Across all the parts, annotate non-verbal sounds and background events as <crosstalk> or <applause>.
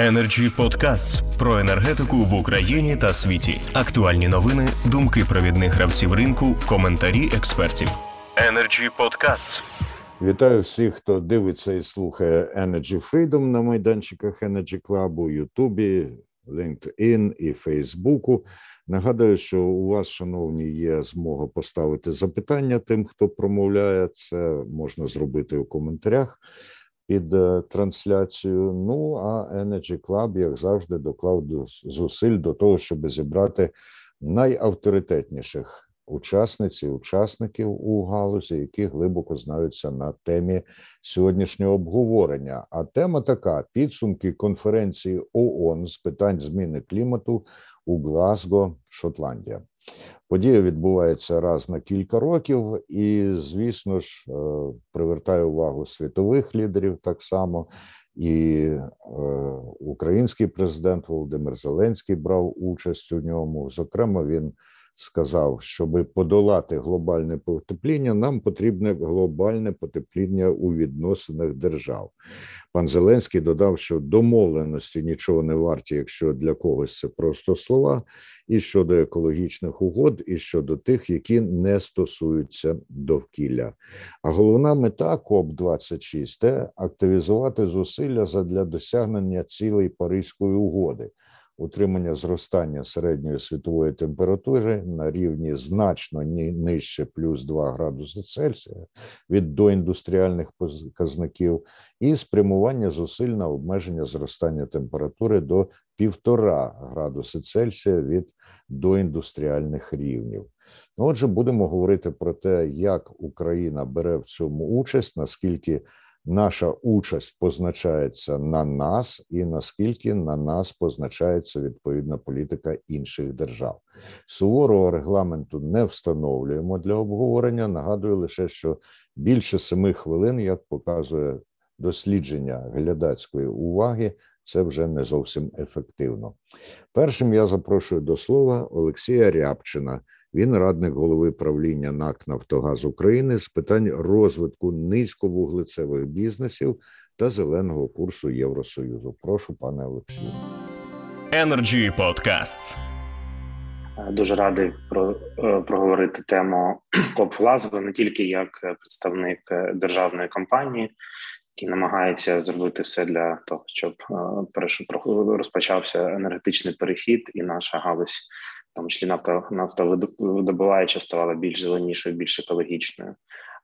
Energy Podcasts про енергетику в Україні та світі. Актуальні новини, думки провідних гравців ринку, коментарі експертів. Energy Podcasts. Вітаю всіх, хто дивиться і слухає Energy Freedom на майданчиках Energy Club, у Ютубі, LinkedIn і Фейсбуку. Нагадую, що у вас, шановні, є змога поставити запитання тим, хто промовляє. Це можна зробити у коментарях під е, трансляцію. Ну а Energy Club, як завжди, доклав зусиль до того, щоб зібрати найавторитетніших учасниць і учасників у галузі, які глибоко знаються на темі сьогоднішнього обговорення. А тема така: підсумки конференції ООН з питань зміни клімату у Глазго, Шотландія. Подія відбувається раз на кілька років, і, звісно ж, е, привертає увагу світових лідерів так само. І е, український президент Володимир Зеленський брав участь у ньому. Зокрема, він сказав, щоб подолати глобальне потепління, нам потрібне глобальне потепління у відносинах держав. Пан Зеленський додав, що домовленості нічого не варті, якщо для когось це просто слова, і щодо екологічних угод, і щодо тих, які не стосуються довкілля. А головна мета КОП 26 це активізувати зусилля задля досягнення цілей Паризької угоди утримання зростання середньої світової температури на рівні значно нижче плюс 2 градуси Цельсія від доіндустріальних показників, і спрямування зусиль на обмеження зростання температури до 1,5 градуси Цельсія від доіндустріальних рівнів. Ну, Отже, будемо говорити про те, як Україна бере в цьому участь, наскільки наша участь позначається на нас, і наскільки на нас позначається відповідна політика інших держав. Суворого регламенту не встановлюємо для обговорення. Нагадую лише, що більше семи хвилин, як показує дослідження глядацької уваги, це вже не зовсім ефективно. Першим я запрошую до слова Олексія Рябчина. Він радник голови правління НАК Нафтогаз України з питань розвитку низьковуглецевих бізнесів та зеленого курсу Євросоюзу. Прошу, пане Олексію. Energy Podcasts. Дуже радий про е, проговорити тему <clears throat> КОП не тільки як представник е, державної компанії, який намагається зробити все для того, щоб е, розпочався енергетичний перехід, і наша галузь в тому числі нафта нафтовидобуваюча ставала більш зеленішою, більш екологічною.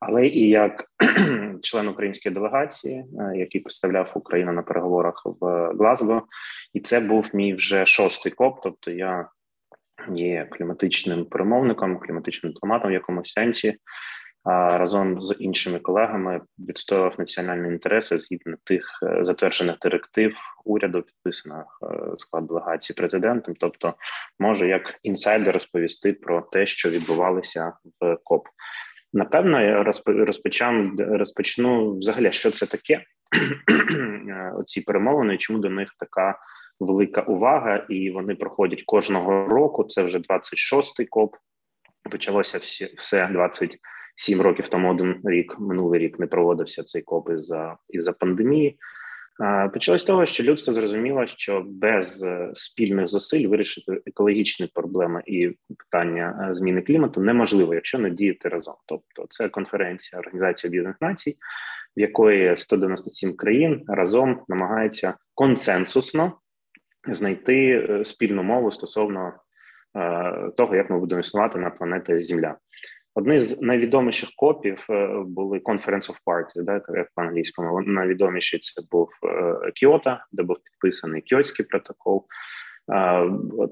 Але і як <clears throat> член української делегації, е, який представляв Україну на переговорах в Глазго, і це був мій вже шостий коп. Тобто я є кліматичним перемовником, кліматичним дипломатом в якомусь сенсі разом з іншими колегами відстоював національні інтереси згідно тих е, затверджених директив уряду, підписаних е, склад делегації президентом. Тобто, може як інсайдер розповісти про те, що відбувалося в КОП. Напевно, я розпочам розпочну взагалі, що це таке е, оці перемовини, чому до них така велика увага, і вони проходять кожного року. Це вже 26-й коп. Почалося всі все 20 сім років тому один рік, минулий рік не проводився цей коп із за із за пандемії. Почалось з того, що людство зрозуміло, що без е, спільних зусиль вирішити екологічні проблеми і питання е, зміни клімату неможливо, якщо не діяти разом. Тобто, це конференція Організації Об'єднаних Націй, в якої 197 країн разом намагаються консенсусно знайти е, спільну мову стосовно того, як ми будемо існувати на планеті Земля. Одні з найвідоміших копів е, були Conference of Parties, да, як по англійському. Найвідоміший це був е, Кіото, де був підписаний Кіотський протокол.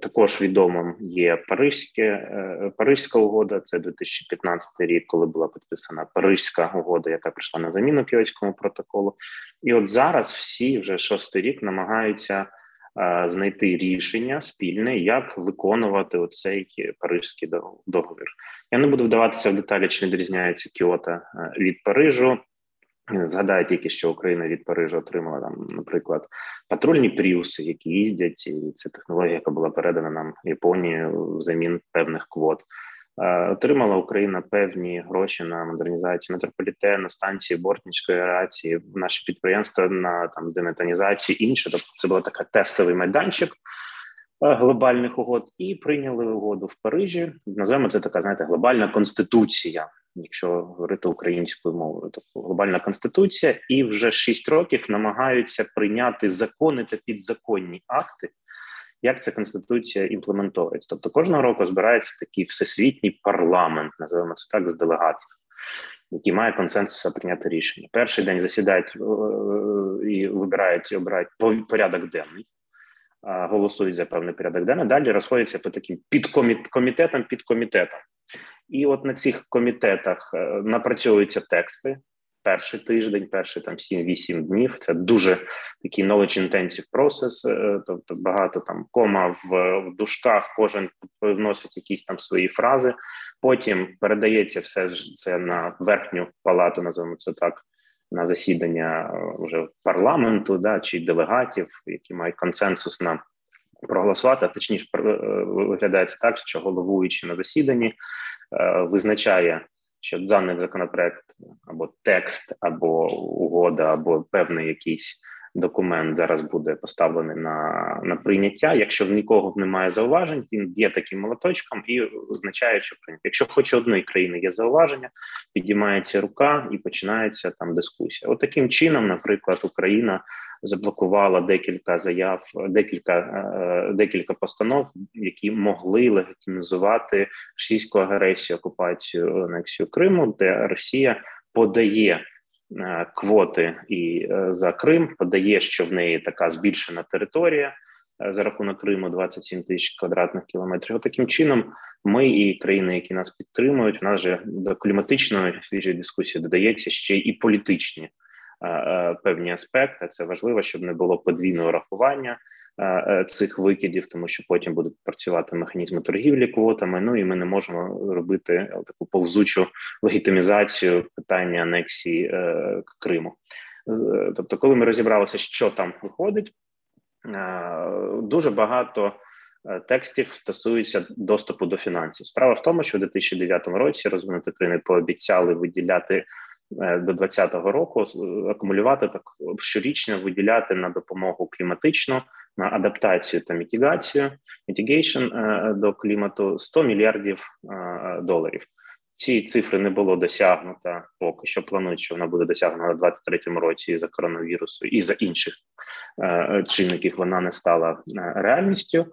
Також відомим є Паризьке, е, Паризька угода. Це 2015 рік, коли була підписана Паризька угода, яка прийшла на заміну Кіотському протоколу. І от зараз всі вже шостий рік намагаються. Е, знайти рішення спільне, як виконувати оцей парижський договір. Я не буду вдаватися в деталі, чи відрізняється Кіото е, від Парижу. Згадаю тільки, що Україна від Парижа отримала там, наприклад, патрульні пріуси, які їздять, і це технологія, яка була передана нам Японією взамін певних квот. Отримала Україна певні гроші на модернізацію метрополітену, станції бортницької аерації, наші підприємства на там деметанізацію інше. Тобто це був така тестовий майданчик глобальних угод, і прийняли угоду в Парижі. Називаємо це така, знаєте, глобальна конституція, якщо говорити українською мовою, тобто глобальна конституція, і вже шість років намагаються прийняти закони та підзаконні акти як ця конституція імплементується. Тобто кожного року збирається такий всесвітній парламент, називаємо це так з делегатів, який має консенсуса прийняти рішення. Перший день засідають е, і вибирають і обирають порядок денний. Голосують за певний порядок денний, далі розходяться по таким підкомітетам, підкомітетам. І от на цих комітетах е, напрацьовуються тексти, перший тиждень, перші там 7-8 днів. Це дуже такий knowledge intensive процес, е, тобто багато там кома в, в дужках, кожен вносить якісь там свої фрази. Потім передається все це на верхню палату, називаємо це так. На засідання е, вже парламенту, да чи делегатів, які мають консенсус на проголосувати. Точніше, е, виглядається так, що головуючий на засіданні визначає що даний законопроект або текст, або угода, або певний якийсь документ зараз буде поставлений на на прийняття. Якщо в нікого немає зауважень, він б'є таким молоточком і означає, що прийнято. Якщо хоч одної країни є зауваження, підіймається рука і починається там дискусія. От таким чином, наприклад, Україна заблокувала декілька заяв, декілька е, декілька постанов, які могли легітимізувати російську агресію, окупацію анексію Криму, де Росія подає. Е, квоти і е, за Крим подає, що в неї така збільшена територія за рахунок Криму 27 тисяч квадратних кілометрів. Таким чином, ми і країни, які нас підтримують, в нас же до кліматичної свіжої дискусії додається ще і політичні певні аспекти. Це важливо, щоб не було подвійного рахування. Е, цих викидів, тому що потім будуть працювати механізми торгівлі квотами. Ну і ми не можемо робити таку повзучу легітимізацію питання анексії е, Криму. Е, тобто, коли ми розібралися, що там виходить, дуже багато. Текстів стосується доступу до фінансів. Справа в тому, що в 2009 році розвинуті країни пообіцяли виділяти Е, до 2020 року акумулювати так щорічно виділяти на допомогу кліматичну, на адаптацію та мітігацію, mitigation до клімату 100 мільярдів е, доларів. Ці цифри не було досягнуто поки що. Планують, що вона буде досягнена у 2023 році за коронавірусу і за інших е, чинників вона не стала реальністю.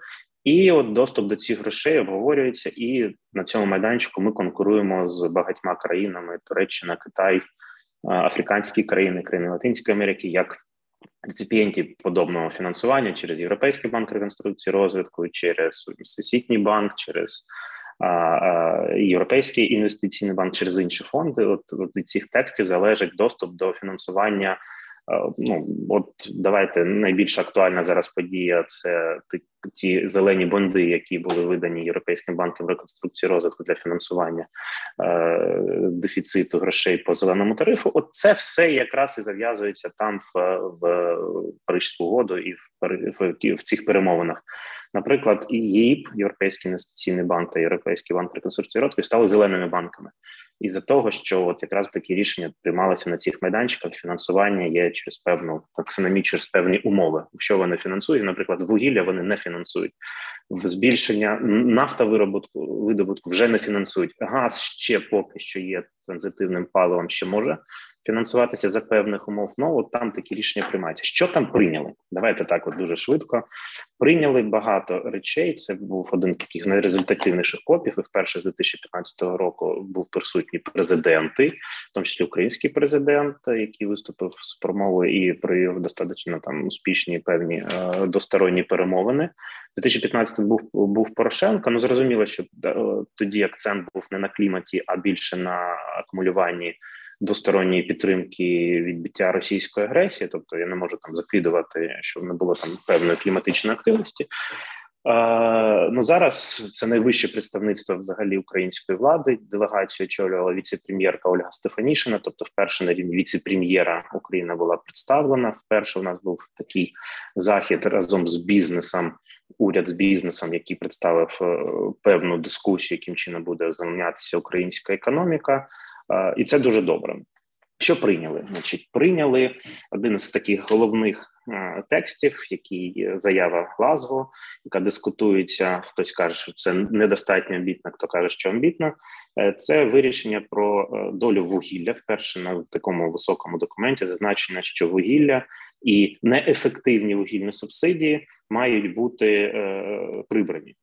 І от доступ до цих грошей обговорюється, і на цьому майданчику ми конкуруємо з багатьма країнами: Туреччина, Китай, африканські країни, країни Латинської Америки, як реципієнтів подобного фінансування через Європейський банк реконструкції розвитку, через Всесвітній банк, через Європейський інвестиційний банк, через інші фонди. От, від цих текстів залежить доступ до фінансування. Ну от давайте найбільш актуальна зараз подія це ті зелені бонди, які були видані європейським банком реконструкції розвитку для фінансування е, дефіциту грошей по зеленому тарифу. От це все якраз і зав'язується там в в Парижську угоду і в в, в цих перемовинах. Наприклад, і ЄІП, Європейський інвестиційний банк та Європейський банк реконструкції розвитку стали зеленими банками, і за того, що от якраз такі рішення приймалися на цих майданчиках, фінансування є через певну таксономію, через певні умови. Якщо вони фінансують, наприклад, вугілля вони не фінансують. В збільшення нафтовиробутку видобутку вже не фінансують. Газ ще поки що є транзитивним паливом, ще може фінансуватися за певних умов. Ну от там такі рішення приймаються. Що там прийняли? Давайте так, от дуже швидко. Прийняли багато речей. Це був один з найрезультативніших копів. І вперше з 2015 року був присутній президенти, в тому числі український президент, який виступив з промовою і провів достатньо там успішні певні е, досторонні перемовини. 2015 був був Порошенко. Ну зрозуміло, що тоді акцент був не на кліматі, а більше на акумулюванні двосторонньої підтримки відбиття російської агресії. Тобто я не можу там закидувати, що не було там певної кліматичної активності. Е, ну зараз це найвище представництво взагалі української влади. Делегацію очолювала віце-прем'єрка Ольга Стефанішина. Тобто, вперше на рівні віце-прем'єра Україна була представлена. Вперше у нас був такий захід разом з бізнесом уряд з бізнесом, який представив певну дискусію, яким чином буде займатися українська економіка, і це дуже добре. Що прийняли? Значить, прийняли один з таких головних Е, текстів, який заява Глазго, яка дискутується. Хтось каже, що це недостатньо амбітно, хто каже, що амбітно. Е, це вирішення про е, долю вугілля. Вперше на такому високому документі зазначено, що вугілля і неефективні вугільні субсидії мають бути е, прибрані.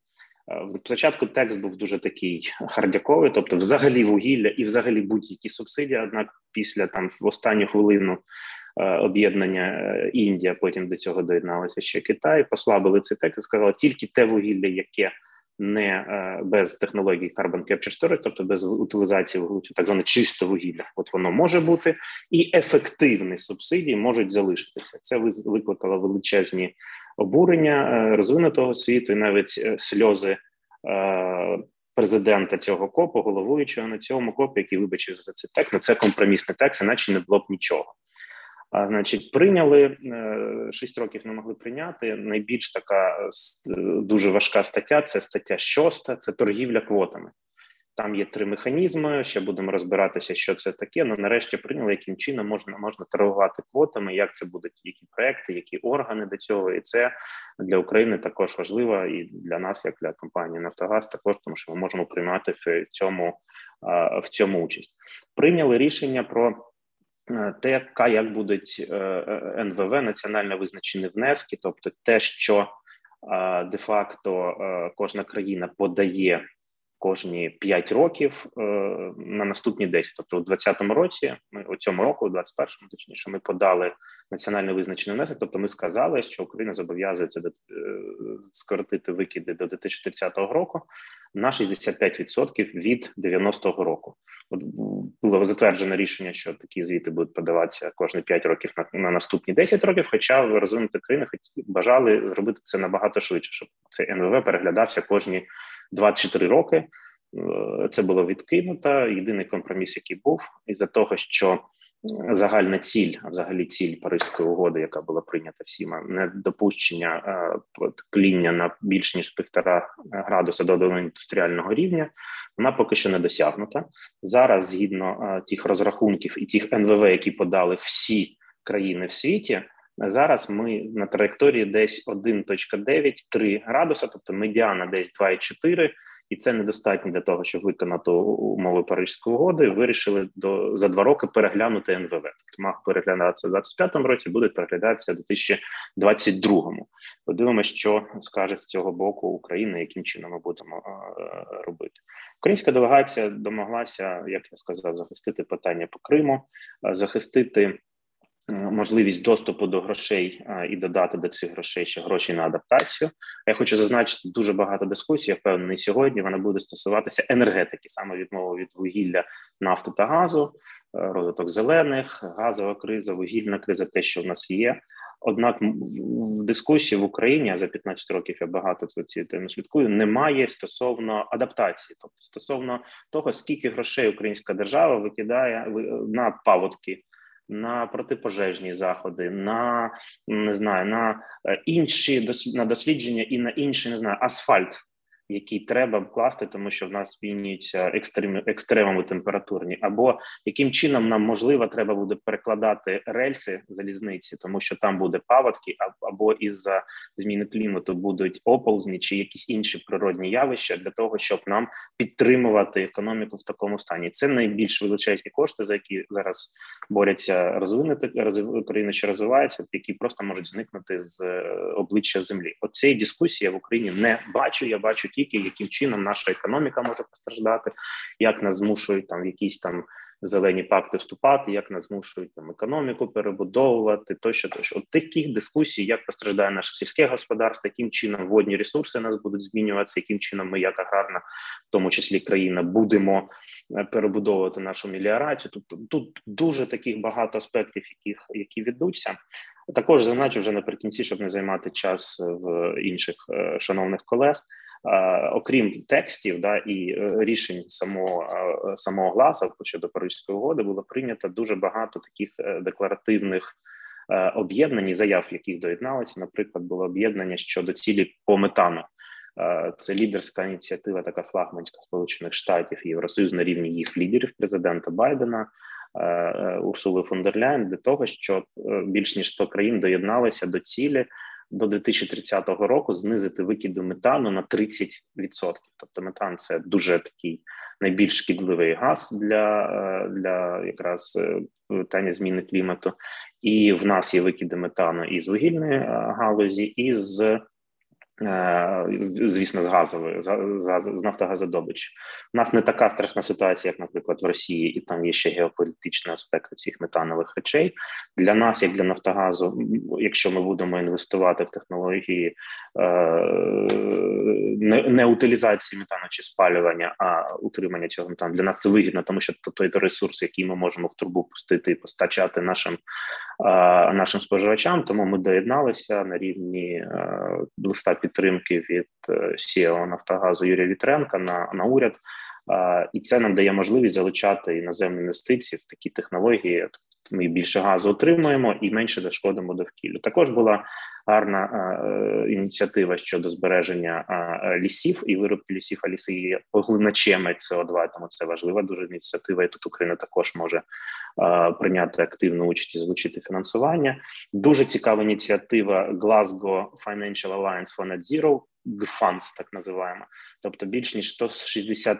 Спочатку текст був дуже такий хардяковий, тобто, взагалі вугілля і взагалі будь-які субсидії. Однак, після там в останню хвилину Е, об'єднання е, Індія, потім до цього доєдналася ще Китай, послабили цей текст і сказали, тільки те вугілля, яке не е, без технології Carbon Capture Storage, тобто без утилізації вуглецю, так зване чисте вугілля, от воно може бути, і ефективні субсидії можуть залишитися. Це викликало величезні обурення розвинутого світу, і навіть сльози. Президента цього копу, головуючого на цьому копі, який вибачив за цей текст, ну це компромісний текст, іначе не було б нічого. Значить, прийняли е, шість років. Не могли прийняти. Найбільш така е, дуже важка стаття. Це стаття шоста, це торгівля квотами. Там є три механізми. Ще будемо розбиратися, що це таке. Ну нарешті прийняли, яким чином можна можна торгувати квотами, як це будуть, які проекти, які органи до цього, і це для України також важливо, і для нас, як для компанії Нафтогаз, також тому, що ми можемо приймати в цьому в цьому участь. Прийняли рішення про. Е, яка як будуть е, е, НВВ національно визначені внески, тобто те, що де-факто кожна країна подає кожні 5 років на наступні 10. Тобто, у 2020 році, ми у цьому року, у 21-му, точніше, ми подали національно визначений внесок. Тобто, ми сказали, що Україна зобов'язується скоротити викиди до 2030 року на 65% від 90-го року. От було затверджено рішення, що такі звіти будуть подаватися кожні 5 років на, на наступні 10 років. Хоча розвинуті країни бажали зробити це набагато швидше, щоб цей НВВ переглядався кожні 24 роки. Е, це було відкинуто. Єдиний компроміс, який був, із за того, що загальна ціль, а взагалі ціль Паризької угоди, яка була прийнята всіма, не допущення е, тління на більш ніж півтора градуса до індустріального рівня, вона поки що не досягнута. Зараз, згідно е, тих розрахунків і тих НВВ, які подали всі країни в світі. Зараз ми на траєкторії десь 1.9-3 градуса, тобто медіана десь 2,4, і це недостатньо для того, щоб виконати умови Парижської угоди. Вирішили до за два роки переглянути НВВ. Тобто мав переглядатися в 25-му році, буде переглядатися в 2022-му. Подивимося, що скаже з цього боку України, яким чином ми будемо е, робити. Українська делегація домоглася, як я сказав, захистити питання по Криму, захистити. Е, можливість доступу до грошей і додати до цих грошей ще гроші на адаптацію. Я хочу зазначити дуже багато дискусій. Я впевнений сьогодні. Вона буде стосуватися енергетики, саме відмови від вугілля, нафти та газу, е, розвиток зелених, газова криза, вугільна криза, те, що в нас є. Однак в дискусії в Україні за 15 років я багато ці теми слідкую. Немає стосовно адаптації, тобто стосовно того, скільки грошей українська держава викидає на паводки на протипожежні заходи, на не знаю, на е, інші на дослідження і на інші не знаю асфальт який треба вкласти, тому що в нас змінюються екстрем, екстремами температурні, або яким чином нам можливо треба буде перекладати рельси залізниці, тому що там буде паводки, або із за зміни клімату будуть оползні чи якісь інші природні явища для того, щоб нам підтримувати економіку в такому стані. Це найбільш величезні кошти, за які зараз борються розвинути країни, що розвиваються, які просто можуть зникнути з е, обличчя землі. Оцієї дискусії я в Україні не бачу. Я бачу тільки яким чином наша економіка може постраждати, як нас змушують там якісь там зелені пакти вступати, як нас змушують там економіку перебудовувати, тощо тощо. От таких дискусій, як постраждає наше сільське господарство, яким чином водні ресурси нас будуть змінюватися, яким чином ми, як аграрна, в тому числі країна, будемо е, перебудовувати нашу міліорацію. Тут тут дуже таких багато аспектів, яких які ведуться. Також зазначу вже наприкінці, щоб не займати час в інших е, шановних колег. Окрім текстів, да і е, рішень самого самого гласа щодо Паризької угоди було прийнято дуже багато таких е, декларативних об'єднані заяв, яких доєдналися. Наприклад, було об'єднання щодо цілі по метану. Це лідерська ініціатива, така флагманська Сполучених Штатів Євросоюз на рівні їх лідерів, президента Байдена, Урсули фон дер Ляйн, для того, щоб більш ніж 100 країн доєдналися до цілі до 2030 року знизити викиди метану на 30%. Тобто метан це дуже такий найбільш шкідливий газ для е, для якраз е, питання зміни клімату, і в нас є викиди метану із вугільної е, галузі, і з звісно, з газовою з нафтогазодобичі. У нас не така страшна ситуація, як, наприклад, в Росії, і там є ще геополітичний аспект цих метанових речей. Для нас, як для Нафтогазу, якщо ми будемо інвестувати в технології е, не утилізації метану чи спалювання, а утримання цього метану, для нас це вигідно, тому що той ресурс, який ми можемо в трубу пустити і постачати нашим е, нашим споживачам, тому ми доєдналися на рівні листа підтримки від СІО Нафтогазу Юрія Вітренка на, на уряд. І це нам дає можливість залучати іноземні інвестиції в такі технології, ми більше газу отримуємо і менше зашкодимо довкіллю. Також була гарна е, ініціатива щодо збереження е, лісів і виробки лісів, а ліси є поглиначеми СО2, тому це важлива дуже ініціатива. І тут Україна також може е, прийняти активну участь і залучити фінансування. Дуже цікава ініціатива Glasgow Financial Alliance for Net Zero, GFANS, так називаємо, тобто більш ніж 160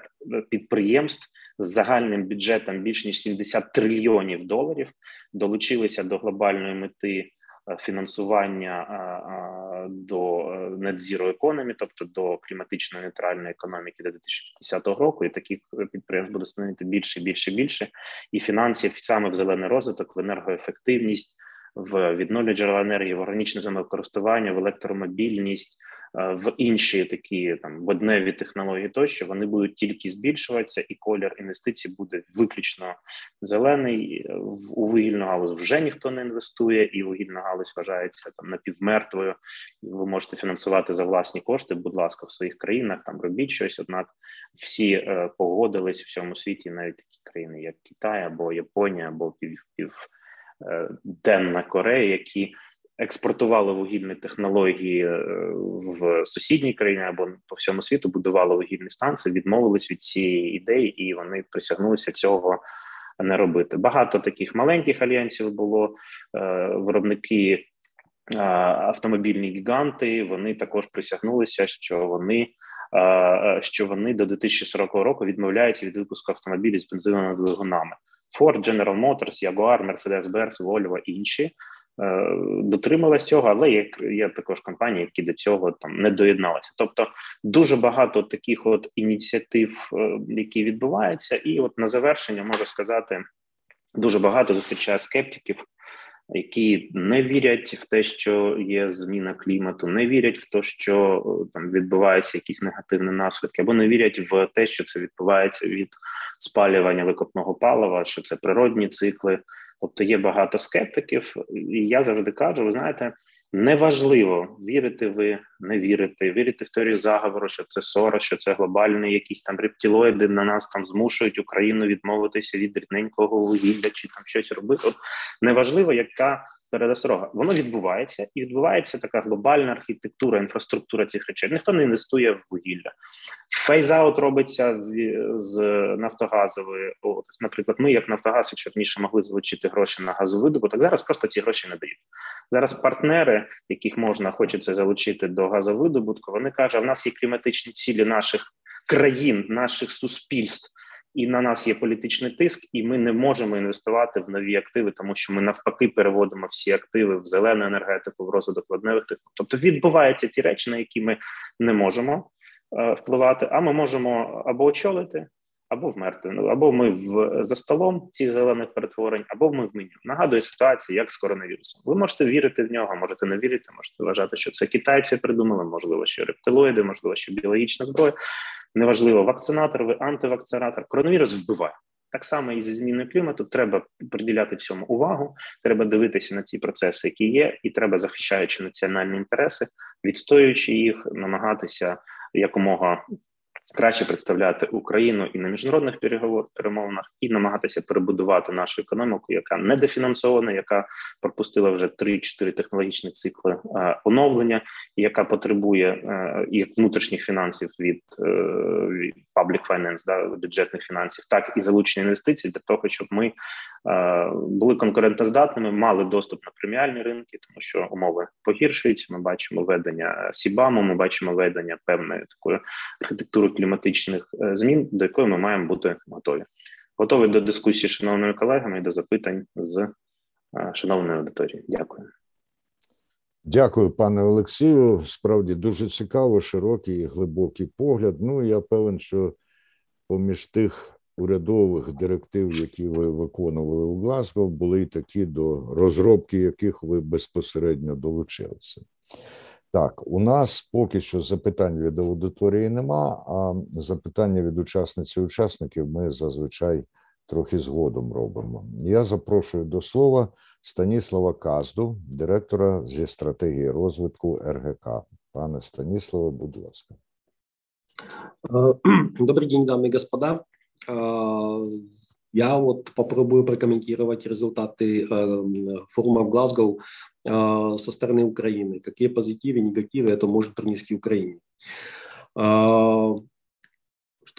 підприємств з загальним бюджетом більш ніж 70 трильйонів доларів долучилися до глобальної мети е, фінансування е, е, до Net Zero Economy, тобто до кліматично нейтральної економіки до 2050 року, і таких підприємств буде становити більше, більше, більше, і фінансів саме в зелений розвиток, в енергоефективність в відновлювальні джерела енергії, в органічне землекористування, в електромобільність, е, в інші такі там водневі технології, тощо вони будуть тільки збільшуватися, і колір інвестицій буде виключно зелений. У вугільну галузь вже ніхто не інвестує, і вугільна галузь вважається там напівмертвою. Ви можете фінансувати за власні кошти. Будь ласка, в своїх країнах там робіть щось. Однак всі е, погодились в всьому світі, навіть такі країни, як Китай або Японія, або пів пів. Е, Денна Корея, які експортували вугільні технології е, в сусідній країні або по всьому світу будували вугільні станції, відмовились від цієї ідеї, і вони присягнулися цього не робити. Багато таких маленьких альянсів було е, виробники. Автомобільні гіганти вони також присягнулися, що вони що вони до 2040 року відмовляються від випуску автомобілів з бензиновими двигунами. Ford, General Motors, Jaguar, Mercedes-Benz, Volvo і інші Дотрималась дотрималися цього, але є, є також компанії, які до цього там не доєдналися. Тобто дуже багато таких от ініціатив, е, які відбуваються, і от на завершення можу сказати, дуже багато зустрічає скептиків які не вірять в те, що є зміна клімату, не вірять в те, що там відбуваються якісь негативні наслідки, або не вірять в те, що це відбувається від спалювання викопного палива, що це природні цикли. Тобто є багато скептиків, і я завжди кажу: ви знаєте, Неважливо, вірите ви, не вірите, вірите в теорію заговору, що це сора, що це глобальні якісь там рептилоїди на нас там змушують Україну відмовитися від рідненького вугілля чи там щось робити. От неважливо, яка передосторога. Воно відбувається, і відбувається така глобальна архітектура, інфраструктура цих речей. Ніхто не інвестує в вугілля. Фейзаут робиться з Нафтогазової. От, наприклад, ми, як Нафтогаз, якщо раніше могли залучити гроші на газовидобуток, зараз просто ці гроші не дають. Зараз партнери, яких можна хочеться залучити до газовидобутку, вони кажуть: в нас є кліматичні цілі наших країн, наших суспільств і на нас є політичний тиск, і ми не можемо інвестувати в нові активи, тому що ми навпаки переводимо всі активи в зелену енергетику, в розвиток водневих технологій. Тобто відбуваються ті речі, на які ми не можемо е, впливати, а ми можемо або очолити. Або вмерти, ну або ми в за столом цих зелених перетворень, або ми в меню. Нагадує ситуацію, як з коронавірусом. Ви можете вірити в нього, можете не вірити, можете вважати, що це китайці придумали, можливо, що рептилоїди, можливо, що біологічна зброя неважливо, вакцинатор, ви антивакцинатор. Коронавірус вбиває. Так само і зі зміною клімату треба приділяти цьому увагу. Треба дивитися на ці процеси, які є, і треба захищаючи національні інтереси, відстоюючи їх, намагатися якомога краще представляти Україну і на міжнародних перемовинах, і намагатися перебудувати нашу економіку, яка недофінансована, яка пропустила вже 3-4 технологічні цикли е, оновлення, яка потребує е, як внутрішніх фінансів від, е, від public finance, да, бюджетних фінансів, так і залучення інвестицій для того, щоб ми були конкурентоздатними, мали доступ на преміальні ринки, тому що умови погіршуються. Ми бачимо ведення Сібаму, ми бачимо ведення певної такої архітектури кліматичних е, змін, до якої ми маємо бути готові. Готові до дискусії з шановними колегами і до запитань з е, шановної аудиторії. Дякую. Дякую, пане Олексію. Справді дуже цікаво, широкий і глибокий погляд. Ну я певен, що поміж тих урядових директив, які ви виконували у Глазго, були й такі, до розробки яких ви безпосередньо долучилися. Так, у нас поки що запитань від аудиторії нема, а запитання від учасниць і учасників ми зазвичай трохи згодом робимо. Я запрошую до слова Станіслава Казду, директора зі стратегії розвитку РГК. Пане Станіславе, будь ласка. Добрый <clears throat> день, дамы и господа. Я вот попробую прокомментировать результаты форума в Глазго со стороны Украины. Какие позитивы, негативы это может принести Украине. Что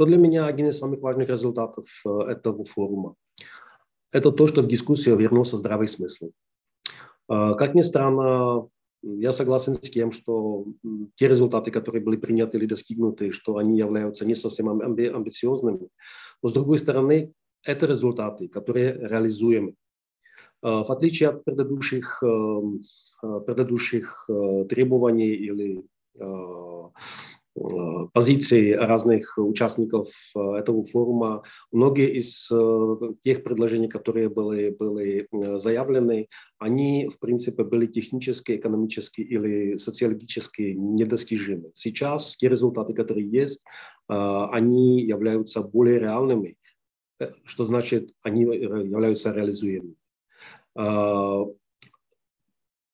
для меня один из самых важных результатов э, этого форума? Это то, что в дискуссию вернулся здравый смысл. Э, как ни странно, я согласен с тем, что те результаты, которые были приняты или достигнуты, что они являются не совсем амби- амбициозными. Но с другой стороны, это результаты, которые реализуемы. Э, в отличие от предыдущих, предыдущих требований или Э, позиции разных участников э, этого форума. Многие из э, тех предложений, которые были, были заявлены, они, в принципе, были технически, экономически или социологически недостижимы. Сейчас те результаты, которые есть, они являются более реальными, что значит, они являются реализуемыми.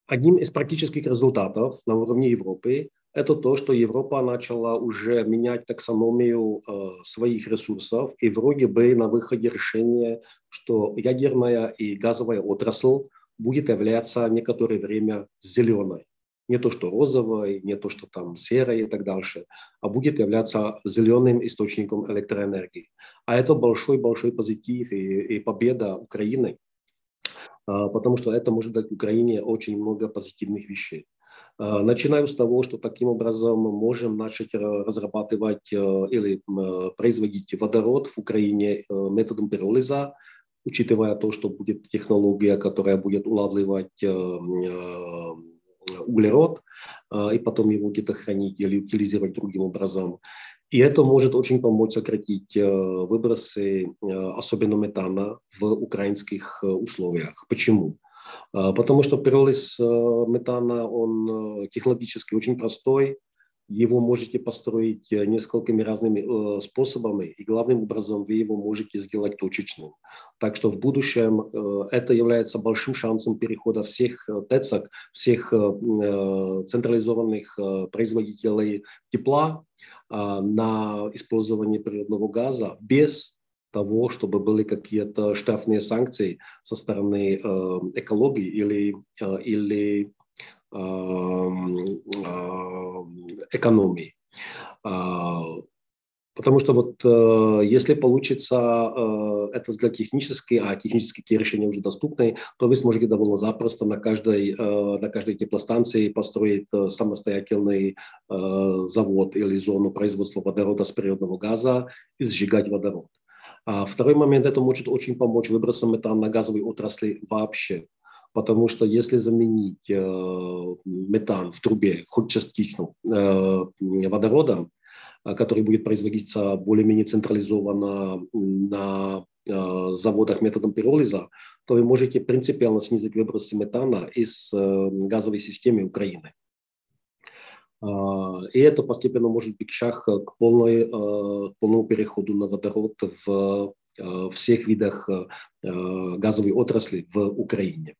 Одним из практических результатов на уровне Европы это то, что Европа начала уже менять таксономию э, своих ресурсов, и вроде бы на выходе решение, что ядерная и газовая отрасль будет являться некоторое время зеленой. Не то, что розовой, не то, что там серой и так дальше, а будет являться зеленым источником электроэнергии. А это большой-большой позитив и, и победа Украины, потому что это может дать Украине очень много позитивных вещей. Э, начинаю с того, что таким образом мы можем начать э, разрабатывать э, или производить водород в Украине методом пиролиза, учитывая то, что будет технология, которая будет улавливать углерод и потом его где-то хранить или утилизировать другим образом. И это может очень помочь сократить выбросы, особенно метана, в украинских условиях. Почему? Потому что пиролиз метана, он технологически очень простой, его можете построить несколькими разными способами, и главным образом вы его можете сделать точечным. Так что в будущем это является большим шансом перехода всех ТЭЦок, всех централизованных производителей тепла на использование природного газа без того, чтобы были какие-то штрафные санкции со стороны э, экологии или, э, или э, э, экономии. Э, потому что вот э, если получится э, это сделать технически, а технические решения уже доступны, то вы сможете довольно запросто на каждой, э, на каждой теплостанции построить э, самостоятельный завод или зону производства водорода с природного газа и сжигать водород. А второй момент, это может очень помочь выбросам метана на газовой отрасли вообще. Потому что если заменить э, метан в трубе хоть частично э, водородом, э, который будет производиться более-менее централизованно на заводах методом пиролиза, то вы можете принципиально снизить выбросы метана из газовой системы Украины. И это постепенно может быть шаг к полной, полному переходу на водород в всех видах газовой отрасли в Украине.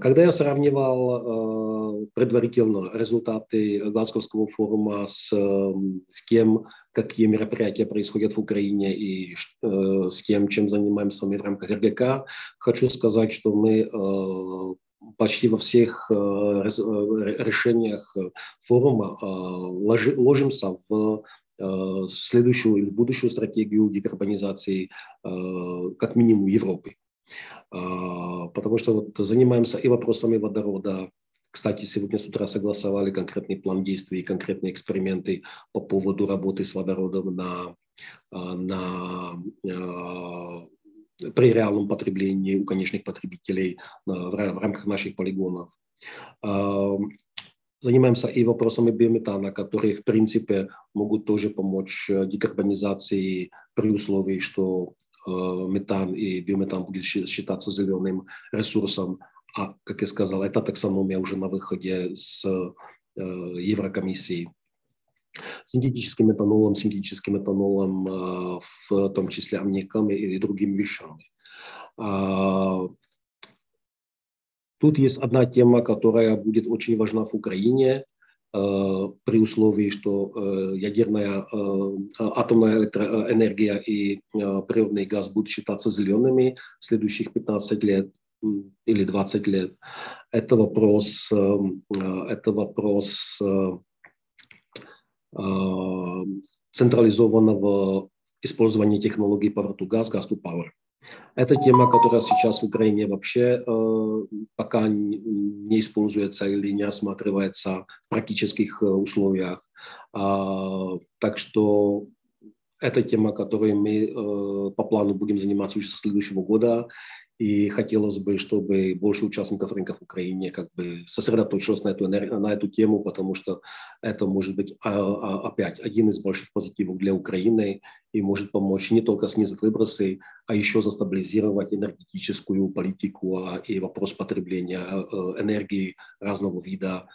Когда я сравнивал предварительно результаты Глазговского форума с, с тем, какие мероприятия происходят в Украине и с тем, чем занимаемся мы в рамках РГК, хочу сказать, что мы почти во всех решениях форума ложимся в следующую или в будущую стратегию декарбонизации как минимум Европы. А, потому что вот занимаемся и вопросами водорода. Кстати, сегодня с утра согласовали конкретный план действий, конкретные эксперименты по поводу работы с водородом на, а, на а, при реальном потреблении у конечных потребителей в рамках наших полигонов. Занимаемся и вопросами биометана, которые, в принципе, могут тоже помочь декарбонизации при условии, что Э, метан и биометан будет считаться зеленым ресурсом. А, как я сказал, эта таксономия уже на выходе с э, Еврокомиссии. Синтетическим метанолом, синтетическим метанолом, э, в том числе аммиаком и другими вещами. А, тут есть одна тема, которая будет очень важна в Украине – Э, при условии, что э, ядерная э, атомная электроэнергия и природный газ будут считаться зелеными в следующих 15 лет или 20 лет. Это вопрос, это вопрос централизованного использования технологий Power Gas, Gas to Power. Это тема, которая сейчас в Украине вообще э, пока не используется или не рассматривается в практических э, условиях. А, так что это тема, которой мы э, по плану будем заниматься уже со следующего года. И хотелось бы, чтобы больше участников рынка в Украине как бы сосредоточилось на эту, на эту тему, потому что это может быть а, а, опять один из больших позитивов для Украины и может помочь не только снизить выбросы, а еще застабилизировать энергетическую политику а, и вопрос потребления энергии разного вида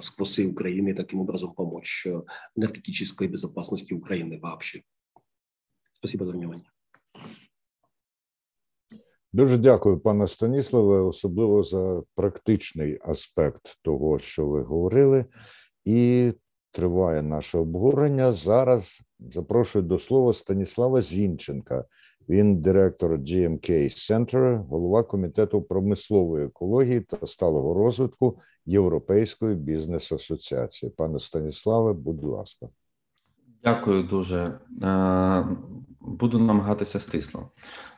сквозь Украины, таким образом помочь энергетической безопасности Украины вообще. Спасибо за внимание. Дуже дякую, пане Станіславе, особливо за практичний аспект того, що ви говорили, і триває наше обговорення. Зараз запрошую до слова Станіслава Зінченка. Він директор GMK Center, голова комітету промислової екології та сталого розвитку Європейської бізнес асоціації. Пане Станіславе, будь ласка. Дякую дуже. Буду намагатися стисло.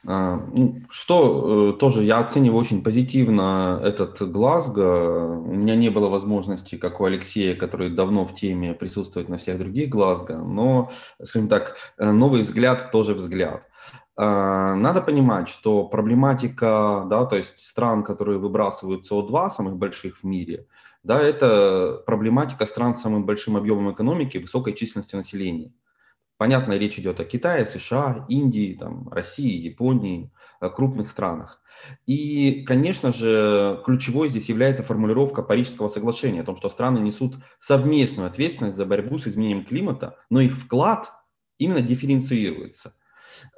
Ну, что э, тоже я оцениваю очень позитивно этот Глазго. У меня не было возможности, как у Алексея, который давно в теме присутствует на всех других Глазго, но, скажем так, э, новый взгляд тоже взгляд. Надо понимать, что проблематика, да, то есть стран, которые выбрасывают СО2, самых больших в мире, да, это проблематика стран с самым большим объемом экономики, высокой численностью населения. Понятно, речь идет о Китае, США, Индии, там, России, Японии, крупных странах. И, конечно же, ключевой здесь является формулировка Парижского соглашения о том, что страны несут совместную ответственность за борьбу с изменением климата, но их вклад именно дифференцируется –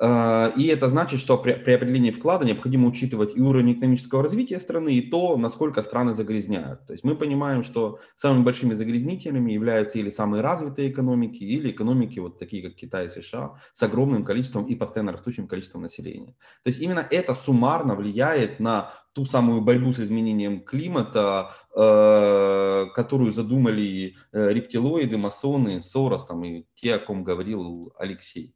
и это значит, что при, при определении вклада необходимо учитывать и уровень экономического развития страны, и то, насколько страны загрязняют. То есть мы понимаем, что самыми большими загрязнителями являются или самые развитые экономики, или экономики, вот такие как Китай и США, с огромным количеством и постоянно растущим количеством населения. То есть именно это суммарно влияет на ту самую борьбу с изменением климата, э, которую задумали э, рептилоиды, масоны, Сорос там, и те, о ком говорил Алексей.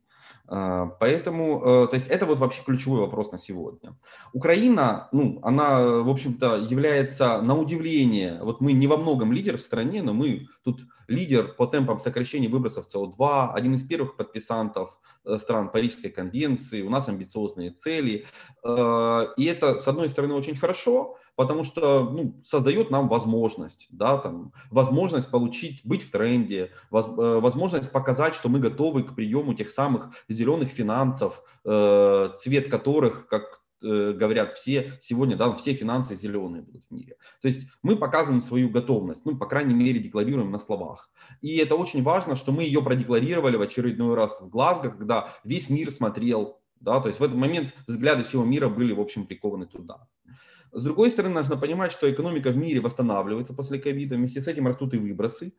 А, поэтому, э, то есть это вот вообще ключевой вопрос на сегодня. Украина, ну, она, в общем-то, является на удивление, вот мы не во многом лидер в стране, но мы тут лидер по темпам сокращения выбросов СО2, один из первых подписантов э, стран Парижской конвенции, у нас амбициозные цели. Э, и это, с одной стороны, очень хорошо, потому что ну, создает нам возможность, да, там, возможность получить, быть в тренде, воз, э, возможность показать, что мы готовы к приему тех самых зеленых финансов, э, цвет которых, как э, говорят все сегодня, да, все финансы зеленые будут в мире. То есть мы показываем свою готовность, ну, по крайней мере, декларируем на словах. И это очень важно, что мы ее продекларировали в очередной раз в Глазго, когда весь мир смотрел, да, то есть в этот момент взгляды всего мира были, в общем, прикованы туда. С другой стороны, нужно понимать, что экономика в мире восстанавливается после ковида, вместе с этим растут и выбросы.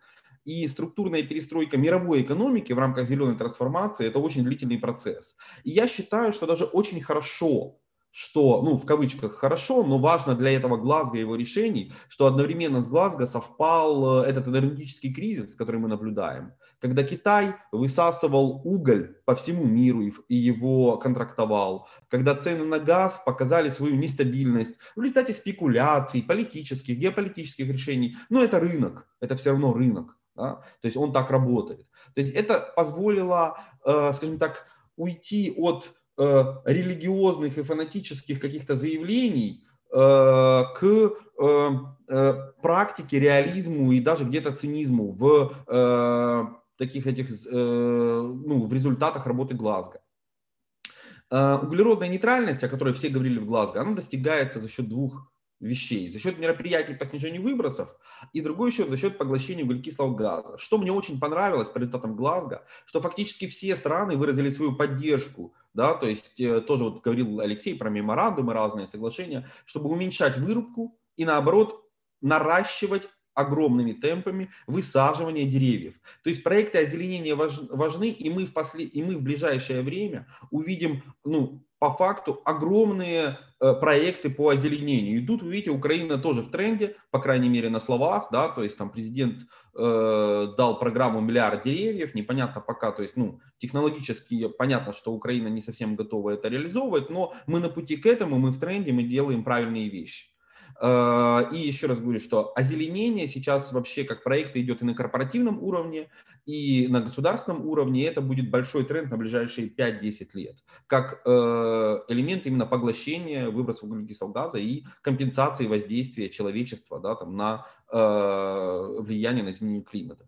И структурная перестройка мировой экономики в рамках зеленой трансформации – это очень длительный процесс. И я считаю, что даже очень хорошо, что, ну, в кавычках хорошо, но важно для этого Глазго и его решений, что одновременно с Глазго совпал э, этот энергетический кризис, который мы наблюдаем, когда Китай высасывал уголь по всему миру и его контрактовал, когда цены на газ показали свою нестабильность в результате спекуляций, политических, геополитических решений, но это рынок, это все равно рынок, да? то есть он так работает. То есть это позволило, э, скажем так, уйти от религиозных и фанатических каких-то заявлений э, к э, практике, реализму и даже где-то цинизму в таких этих, ну, в результатах работы Глазго. Углеродная нейтральность, о которой все говорили в Глазго, она достигается за счет двух вещей. За счет мероприятий по снижению выбросов и другой счет за счет поглощения углекислого газа. Что мне очень понравилось по результатам Глазго, что фактически все страны выразили свою поддержку да, то есть э, тоже вот говорил Алексей про меморандумы, разные соглашения, чтобы уменьшать вырубку и наоборот наращивать огромными темпами высаживания деревьев. То есть проекты озеленения важны, и мы в, после... и мы в ближайшее время увидим ну, по факту огромные проекты по озеленению. И тут, видите, Украина тоже в тренде, по крайней мере на словах, да, то есть там президент э, дал программу миллиард деревьев, непонятно пока, то есть, ну, технологически понятно, что Украина не совсем готова это реализовывать, но мы на пути к этому, мы в тренде, мы делаем правильные вещи. Э, и еще раз говорю, что озеленение сейчас вообще как проект идет и на корпоративном уровне, и на государственном уровне. И это будет большой тренд на ближайшие 5-10 лет, как э, элемент именно поглощения выбросов углекислого газа и компенсации воздействия человечества да, там, на э, влияние на изменение климата.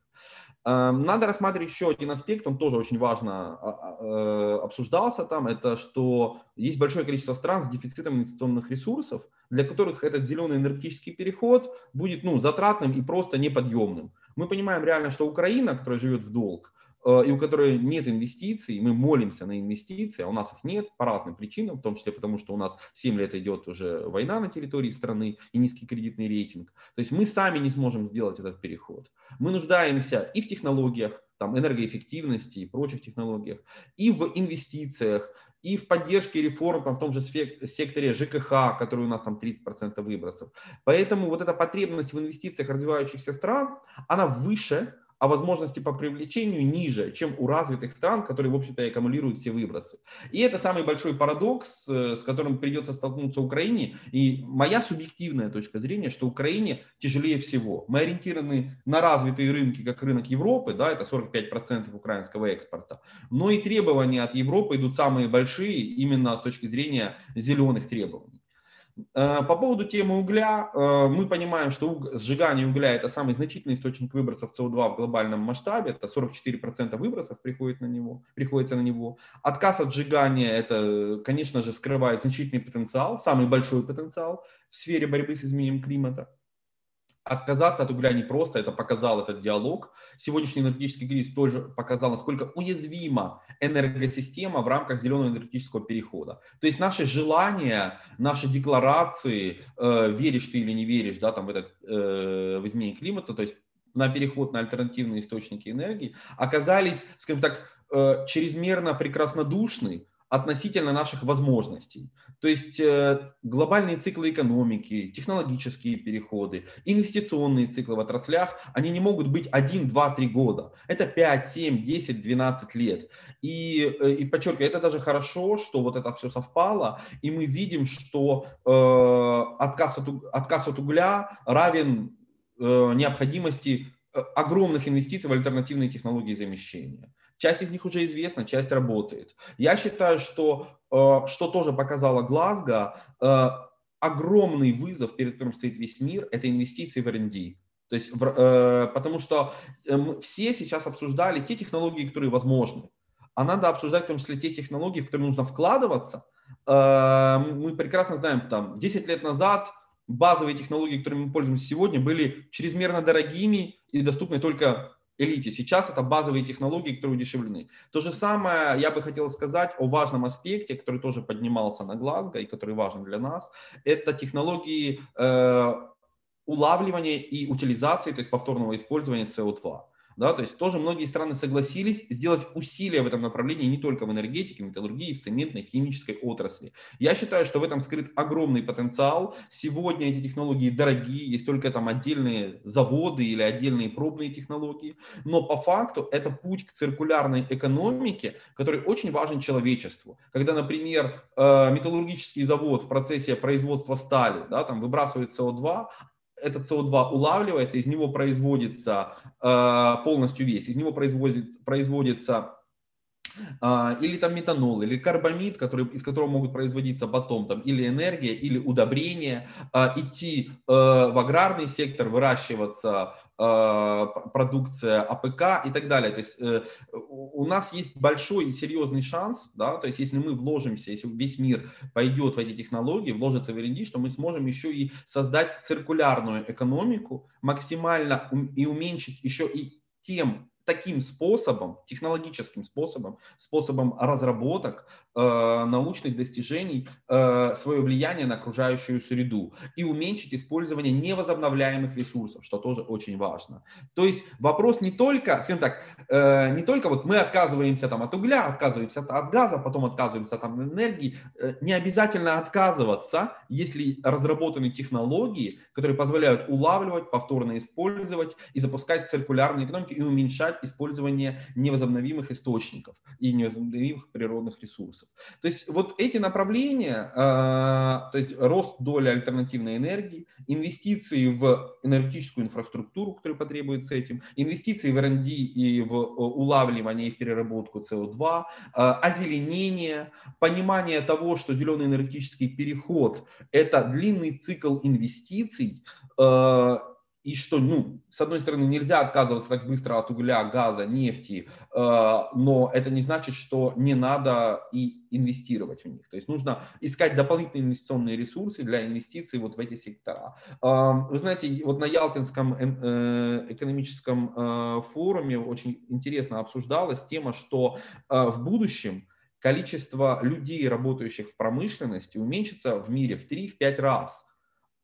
Эм, надо рассматривать еще один аспект, он тоже очень важно а, а, э, обсуждался там, это что есть большое количество стран с дефицитом инвестиционных ресурсов, для которых этот зеленый энергетический переход будет ну, затратным и просто неподъемным. Мы понимаем реально, что Украина, которая живет в долг, и у которой нет инвестиций, мы молимся на инвестиции, а у нас их нет по разным причинам, в том числе потому, что у нас 7 лет идет уже война на территории страны и низкий кредитный рейтинг. То есть мы сами не сможем сделать этот переход. Мы нуждаемся и в технологиях, там, энергоэффективности и прочих технологиях, и в инвестициях, и в поддержке реформ там, в том же секторе ЖКХ, который у нас там 30% выбросов. Поэтому вот эта потребность в инвестициях развивающихся стран, она выше, а возможности по привлечению ниже, чем у развитых стран, которые, в общем-то, аккумулируют все выбросы. И это самый большой парадокс, э, с которым придется столкнуться Украине. И моя субъективная точка зрения, что Украине тяжелее всего. Мы ориентированы на развитые рынки, как рынок Европы, да, это 45% украинского экспорта. Но и требования от Европы идут самые большие именно с точки зрения зеленых требований. Э, по поводу темы угля, э, мы понимаем, что сжигание угля это самый значительный источник выбросов СО2 в глобальном масштабе, это 44% выбросов приходит на него, приходится на него. Отказ от сжигания это, конечно же, скрывает значительный потенциал, самый большой потенциал в сфере борьбы с изменением климата. Отказаться от угля непросто, это показал этот диалог. Сегодняшний энергетический кризис тоже показал, насколько уязвима энергосистема в рамках зеленого энергетического перехода. То есть наши желания, наши декларации, э, веришь ты или не веришь, да, там в, этот, э, в изменение климата, то есть на переход на альтернативные источники энергии, оказались, скажем так, э, чрезмерно прекраснодушны относительно наших возможностей. То есть э, глобальные циклы экономики, технологические переходы, инвестиционные циклы в отраслях, они не могут быть 1, 2, 3 года. Это 5, 7, 10, 12 лет. И, э, и подчеркиваю, это даже хорошо, что вот это все совпало, и мы видим, что э, отказ, от, отказ от угля равен э, необходимости э, огромных инвестиций в альтернативные технологии замещения. Часть из них уже известна, часть работает. Я считаю, что, э, что тоже показала Глазго, э, огромный вызов, перед которым стоит весь мир, это инвестиции в R&D. То есть, э, потому что все сейчас обсуждали те технологии, которые возможны. А надо обсуждать в том числе те технологии, в которые нужно вкладываться. Мы прекрасно знаем, там, 10 лет назад базовые технологии, которыми мы пользуемся сегодня, были чрезмерно дорогими и доступны только элите. Сейчас это базовые технологии, которые удешевлены. То же самое я бы хотел сказать о важном аспекте, который тоже поднимался на Глазго и который важен для нас. Это технологии э, улавливания и утилизации, то есть повторного использования СО2. Да, то есть тоже многие страны согласились сделать усилия в этом направлении не только в энергетике, в металлургии, в цементной, химической отрасли. Я считаю, что в этом скрыт огромный потенциал. Сегодня эти технологии дорогие, есть только там отдельные заводы или отдельные пробные технологии. Но по факту это путь к циркулярной экономике, который очень важен человечеству. Когда, например, э, металлургический завод в процессе производства стали да, там выбрасывает СО2, этот СО2 улавливается, из него производится э, полностью весь, из него производится, производится э, или там метанол, или карбамид, который, из которого могут производиться потом там или энергия, или удобрение, э, идти э, в аграрный сектор, выращиваться продукция АПК и так далее. То есть э, у нас есть большой и серьезный шанс, да, то есть если мы вложимся, если весь мир пойдет в эти технологии, вложится в R&D, что мы сможем еще и создать циркулярную экономику, максимально и уменьшить еще и тем таким способом, технологическим способом, способом разработок, э, научных достижений, э, свое влияние на окружающую среду и уменьшить использование невозобновляемых ресурсов, что тоже очень важно. То есть вопрос не только, скажем так, э, не только вот мы отказываемся там от угля, отказываемся от, от газа, потом отказываемся там от энергии, э, не обязательно отказываться, если разработаны технологии, которые позволяют улавливать, повторно использовать и запускать циркулярные экономики и уменьшать снижать использование невозобновимых источников и невозобновимых природных ресурсов. То есть вот эти направления, а, то есть рост доли альтернативной энергии, инвестиции в энергетическую инфраструктуру, которая потребуется этим, инвестиции в R&D и в э, улавливание и в переработку СО2, а, озеленение, понимание того, что зеленый энергетический переход – это длинный цикл инвестиций, а, и что, ну, с одной стороны, нельзя отказываться так быстро от угля, газа, нефти, э, но это не значит, что не надо и инвестировать в них. То есть нужно искать дополнительные инвестиционные ресурсы для инвестиций вот в эти сектора. Э, вы знаете, вот на Ялтинском э, экономическом э, форуме очень интересно обсуждалась тема, что э, в будущем количество людей, работающих в промышленности, уменьшится в мире в 3-5 раз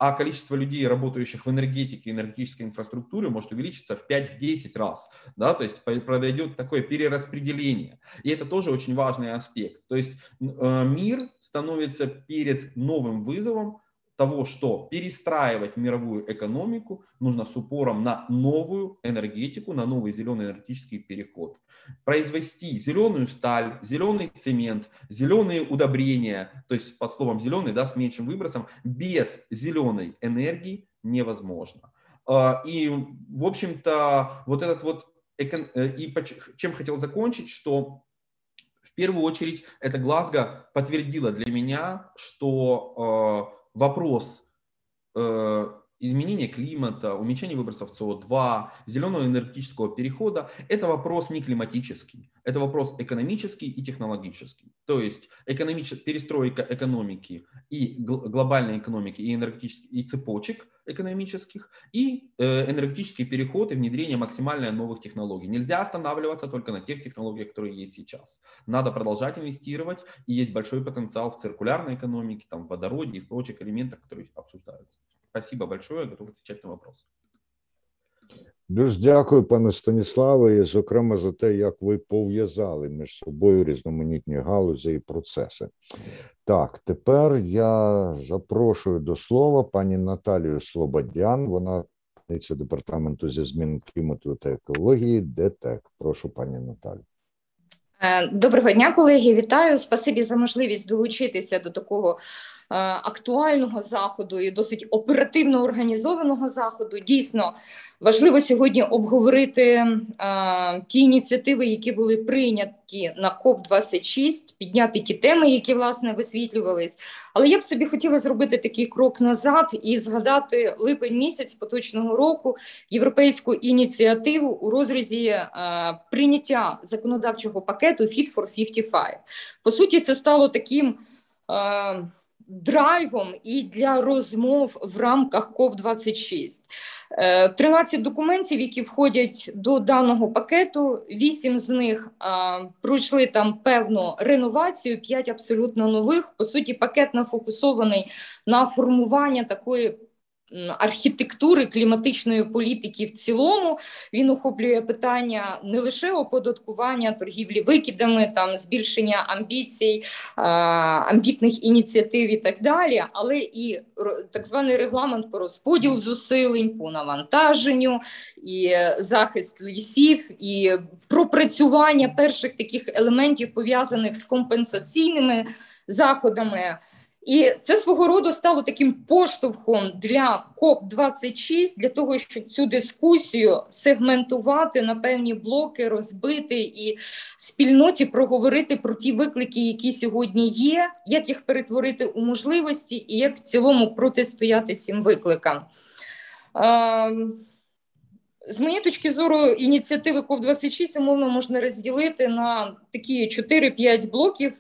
а количество людей, работающих в энергетике энергетической инфраструктуре, может увеличиться в 5-10 раз. Да? То есть произойдет такое перераспределение. И это тоже очень важный аспект. То есть э, мир становится перед новым вызовом, того, что перестраивать мировую экономику нужно с упором на новую энергетику, на новый зеленый энергетический переход. Произвести зеленую сталь, зеленый цемент, зеленые удобрения, то есть под словом зеленый, да, с меньшим выбросом, без зеленой энергии невозможно. А, и, в общем-то, вот этот вот, э, и чем хотел закончить, что в первую очередь это Глазго подтвердило для меня, что а, вопрос э, изменения климата, уменьшения выбросов СО2, зеленого энергетического перехода – это вопрос не климатический, это вопрос экономический и технологический. То есть экономическая перестройка экономики и глобальной экономики и энергетических и цепочек экономических и э, энергетический переход и внедрение максимально новых технологий. Нельзя останавливаться только на тех технологиях, которые есть сейчас. Надо продолжать инвестировать, и есть большой потенциал в циркулярной экономике, там, в водороде и в прочих элементах, которые обсуждаются. Спасибо большое, готов отвечать на вопросы. Дуже дякую, пане Станіславе, і зокрема за те, як ви пов'язали між собою різноманітні галузі і процеси. Так, тепер я запрошую до слова пані Наталію Слободян. Вона департаменту зі змін клімату та екології. ДТЕК. Прошу, пані Наталю. Е, доброго дня, колеги. Вітаю. Спасибі за можливість долучитися до такого актуального заходу і досить оперативно організованого заходу. Дійсно важливо сьогодні обговорити е, ті ініціативи, які були прийняті на КОП 26 підняти ті теми, які власне висвітлювались. Але я б собі хотіла зробити такий крок назад і згадати липень місяць поточного року європейську ініціативу у розрізі е, прийняття законодавчого пакету Fit for 55. По суті, це стало таким драйвом і для розмов в рамках КОП 26 13 документів, які входять до даного пакету. Вісім з них а, пройшли там певну реновацію, п'ять абсолютно нових. По суті, пакет нафокусований на формування такої архітектури кліматичної політики в цілому. Він охоплює питання не лише оподаткування торгівлі викидами, там збільшення амбіцій, амбітних ініціатив і так далі, але і так званий регламент по розподіл зусилень, по навантаженню, і захист лісів, і пропрацювання перших таких елементів пов'язаних з компенсаційними заходами. І це свого роду стало таким поштовхом для КОП 26 для того, щоб цю дискусію сегментувати на певні блоки, розбити і спільноті проговорити про ті виклики, які сьогодні є, як їх перетворити у можливості, і як в цілому протистояти цим викликам. З моєї точки зору, ініціативи КОП 26 умовно можна розділити на такі 4-5 блоків.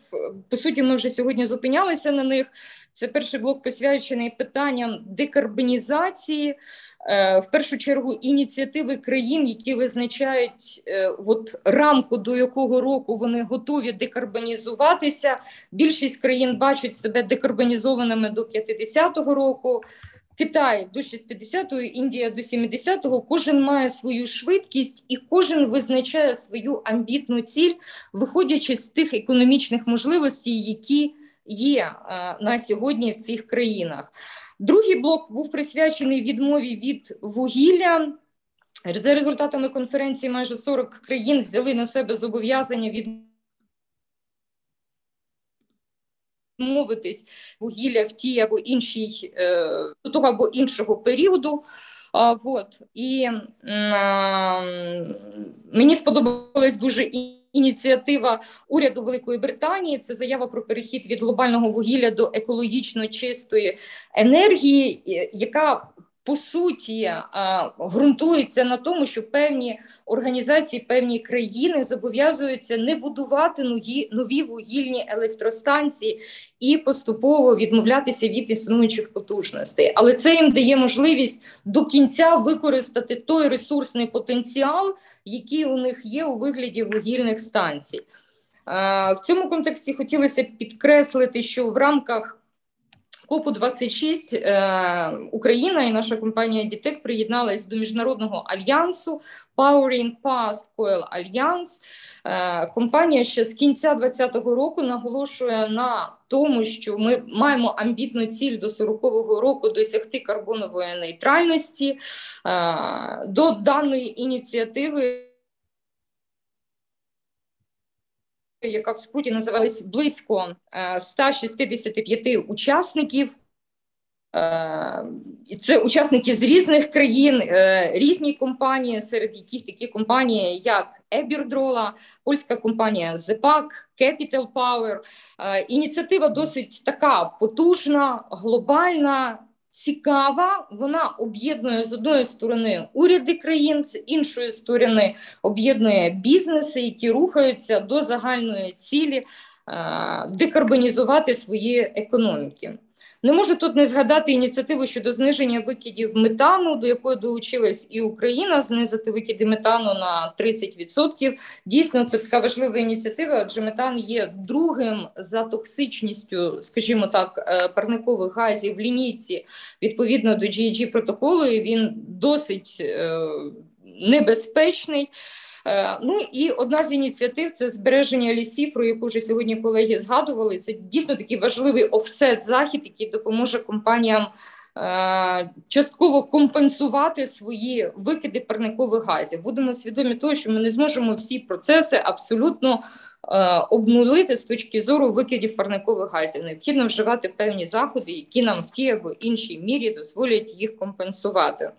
По суті, ми вже сьогодні зупинялися на них. Це перший блок присвячений питанням декарбонізації, е, в першу чергу ініціативи країн, які визначають е, от рамку, до якого року вони готові декарбонізуватися. Більшість країн бачать себе декарбонізованими до 50-го року. Китай до 60-го, Індія до 70-го, кожен має свою швидкість і кожен визначає свою амбітну ціль, виходячи з тих економічних можливостей, які є е, на сьогодні в цих країнах. Другий блок був присвячений відмові від вугілля. За результатами конференції майже 40 країн взяли на себе зобов'язання від Мовитись вугілля в тій або іншій е, того або іншого періоду. А, вот. І а, мені сподобалась дуже ініціатива уряду Великої Британії. Це заява про перехід від глобального вугілля до екологічно чистої енергії, яка по суті ґрунтується на тому, що певні організації, певні країни зобов'язуються не будувати нові, вугільні електростанції і поступово відмовлятися від існуючих потужностей. Але це їм дає можливість до кінця використати той ресурсний потенціал, який у них є у вигляді вугільних станцій. В цьому контексті хотілося підкреслити, що в рамках КОПу 26 е, Україна і наша компанія Дітек приєдналась до міжнародного альянсу Powering Past Coil Alliance. Е, компанія ще з кінця 2020 року наголошує на тому, що ми маємо амбітну ціль до 40-го року досягти карбонової нейтральності. Е, до даної ініціативи. Яка в скруті називалась близько 165 е, учасників. Е, це учасники з різних країн, е, різні компанії, серед яких такі компанії, як Ебірдрола, польська компанія Зепак, Capital Power. Ініціатива досить така потужна, глобальна цікава, вона об'єднує з одної сторони уряди країн, з іншої сторони об'єднує бізнеси, які рухаються до загальної цілі е, декарбонізувати свої економіки. Не можу тут не згадати ініціативу щодо зниження викидів метану, до якої долучилась і Україна знизити викиди метану на 30%. Дійсно, це така важлива ініціатива, адже метан є другим за токсичністю, скажімо так, е, парникових газів в лінійці відповідно до GHG протоколу. і Він досить е, небезпечний. Е, ну і одна з ініціатив це збереження лісів, про яку вже сьогодні колеги згадували. Це дійсно такий важливий офсет захід, який допоможе компаніям. Е, частково компенсувати свої викиди парникових газів. Будемо свідомі того, що ми не зможемо всі процеси абсолютно е, обнулити з точки зору викидів парникових газів. Необхідно вживати певні заходи, які нам в тій або іншій мірі дозволять їх компенсувати.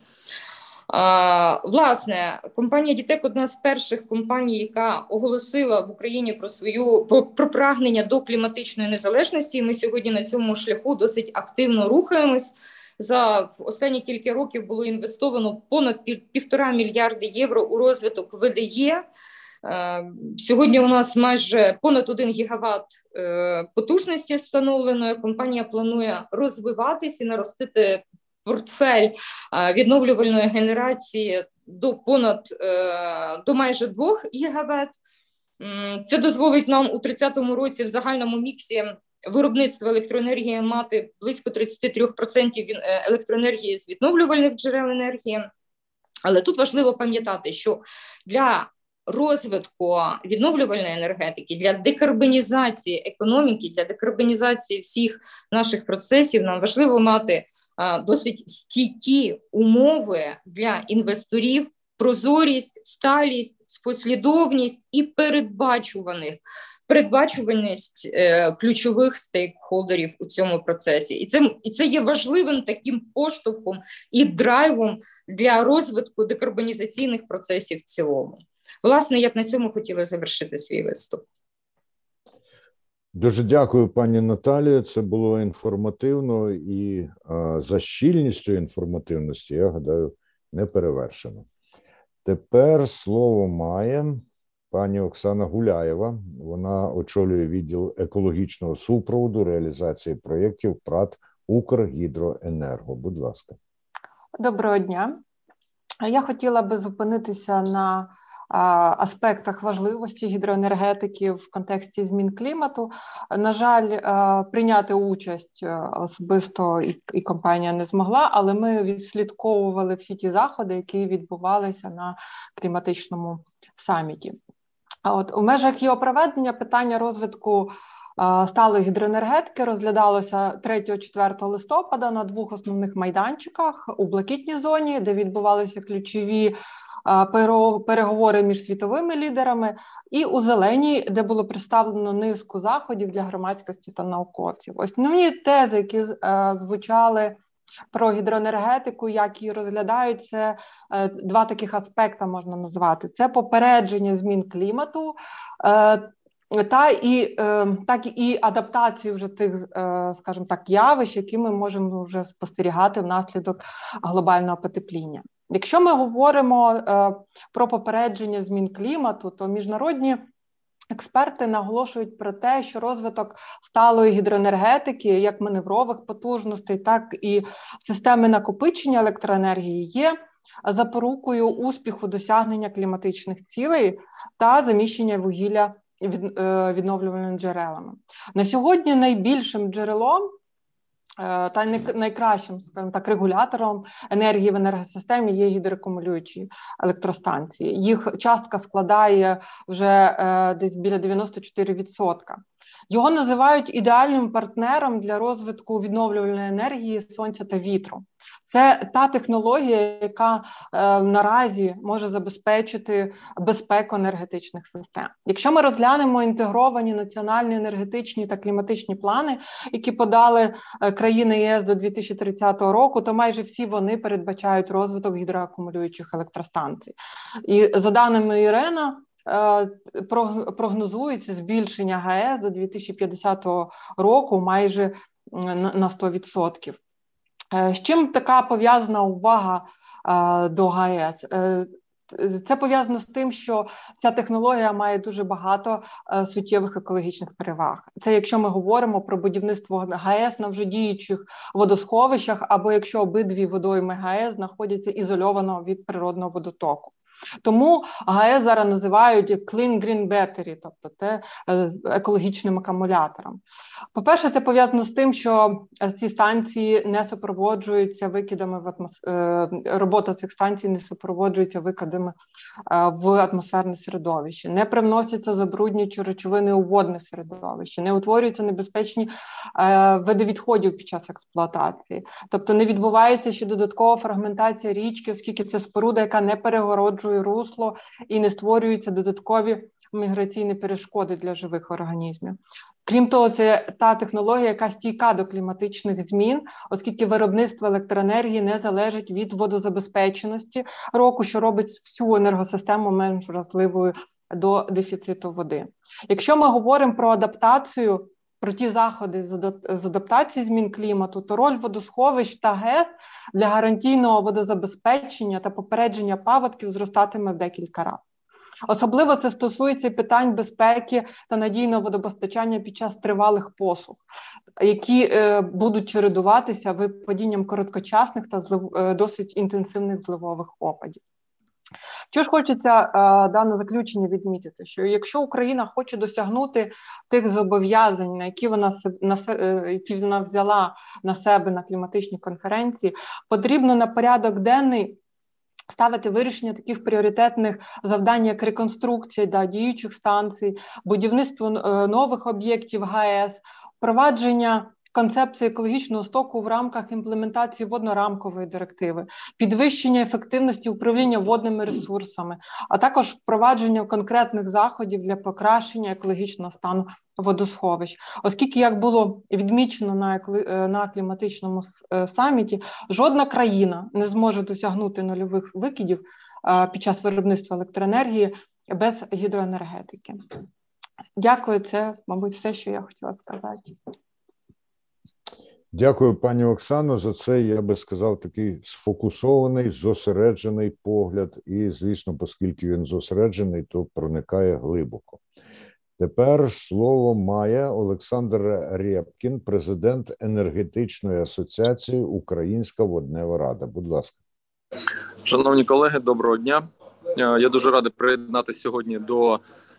Власне, компанія Дітек одна з перших компаній, яка оголосила в Україні про свою про, про прагнення до кліматичної незалежності. Ми сьогодні на цьому шляху досить активно рухаємось. За останні кілька років було інвестовано понад півтора мільярди євро у розвиток ВДЄ. Сьогодні у нас майже понад 1 гігават потужності встановлено. Компанія планує розвиватися і наростити портфель відновлювальної генерації до понад до майже 2 гігават. Це дозволить нам у 30-му році в загальному міксі виробництва електроенергії мати близько 33% е, електроенергії з відновлювальних джерел енергії. Але тут важливо пам'ятати, що для розвитку відновлювальної енергетики, для декарбонізації економіки, для декарбонізації всіх наших процесів нам важливо мати досить стійкі умови для інвесторів прозорість, сталість, послідовність і передбачуваних передбачуваність е, ключових стейкхолдерів у цьому процесі, і це і це є важливим таким поштовхом і драйвом для розвитку декарбонізаційних процесів в цілому. Власне, я б на цьому хотіла завершити свій виступ. Дуже дякую, пані Наталія. Це було інформативно і а, за щільністю інформативності, я гадаю, не перевершено. Тепер слово має пані Оксана Гуляєва. Вона очолює відділ екологічного супроводу реалізації проєктів ПРАТ Укргідроенерго. Будь ласка, доброго дня. Я хотіла би зупинитися на аспектах важливості гідроенергетики в контексті змін клімату. На жаль, прийняти участь особисто і, компанія не змогла, але ми відслідковували всі ті заходи, які відбувалися на кліматичному саміті. От у межах його проведення питання розвитку. Сталої гідроенергетики розглядалося 3-4 листопада на двох основних майданчиках у блакитній зоні, де відбувалися ключові переговори між світовими лідерами, і у зеленій, де було представлено низку заходів для громадськості та науковців. Основні тези, які е, звучали. Про гідроенергетику, як її розглядають, це е, два таких аспекти можна назвати: це попередження змін клімату, е, та і так і адаптацію вже тих, скажімо так, явищ, які ми можемо вже спостерігати внаслідок глобального потепління. Якщо ми говоримо е, про попередження змін клімату, то міжнародні експерти наголошують про те, що розвиток сталої гідроенергетики, як маневрових потужностей, так і системи накопичення електроенергії є запорукою успіху досягнення кліматичних цілей та заміщення вугілля від, е, відновлювальними джерелами. На сьогодні найбільшим джерелом та найкращим скажімо так регулятором енергії в енергосистемі є гідроакумулюючі електростанції. Їх частка складає вже е, десь біля 94%. Його називають ідеальним партнером для розвитку відновлювальної енергії сонця та вітру. Це та технологія, яка е, наразі може забезпечити безпеку енергетичних систем. Якщо ми розглянемо інтегровані національні енергетичні та кліматичні плани, які подали е, країни ЄС до 2030 року, то майже всі вони передбачають розвиток гідроакумулюючих електростанцій. І за даними Ірена. Е, прогнозується збільшення ГАЕС до 2050 року майже на 100%. Е, з чим така пов'язана увага е, до ГАЕС? Це пов'язано з тим, що ця технологія має дуже багато суттєвих екологічних переваг. Це якщо ми говоримо про будівництво ГАЕС на вже діючих водосховищах, або якщо обидві водойми ГАЕС знаходяться ізольовано від природного водотоку. Тому ГАЕС зараз називають Clean Green Battery, тобто те е, екологічним акумулятором. По-перше, це пов'язано з тим, що ці станції не супроводжуються викидами в атмос... Е, робота цих станцій не супроводжується викидами е, в атмосферне середовище, не привносяться забруднюючі речовини у водне середовище, не утворюються небезпечні види відходів під час експлуатації, тобто не відбувається ще додаткова фрагментація річки, оскільки це споруда, яка не перегороджує продовжує русло і не створюються додаткові міграційні перешкоди для живих організмів. Крім того, це та технологія, яка стійка до кліматичних змін, оскільки виробництво електроенергії не залежить від водозабезпеченості року, що робить всю енергосистему менш вразливою до дефіциту води. Якщо ми говоримо про адаптацію про ті заходи з адаптації змін клімату, то роль водосховищ та ГЕС для гарантійного водозабезпечення та попередження паводків зростатиме в декілька разів. Особливо це стосується питань безпеки та надійного водопостачання під час тривалих посух, які е, будуть чередуватися випадінням короткочасних та злив, е, досить інтенсивних зливових опадів. Що ж хочеться е, дане заключення відмітити, що якщо Україна хоче досягнути тих зобов'язань, на які вона на е, які вона взяла на себе на кліматичній конференції, потрібно на порядок денний. Ставити вирішення таких пріоритетних завдань, як реконструкція да, діючих станцій, будівництво е, нових об'єктів ГАЕС, впровадження концепції екологічного стоку в рамках імплементації воднорамкової директиви, підвищення ефективності управління водними ресурсами, а також впровадження конкретних заходів для покращення екологічного стану водосховищ, оскільки, як було відмічено на е, на кліматичному е, саміті, жодна країна не зможе досягнути нульових викидів е, під час виробництва електроенергії без гідроенергетики. Дякую, це, мабуть, все, що я хотіла сказати. Дякую, пані Оксано. За це я би сказав такий сфокусований, зосереджений погляд, і, звісно, оскільки він зосереджений, то проникає глибоко. Тепер слово має Олександр Рєпкін, президент енергетичної асоціації Українська воднева рада. Будь ласка, шановні колеги, доброго дня. Я дуже радий приєднатися сьогодні до Е,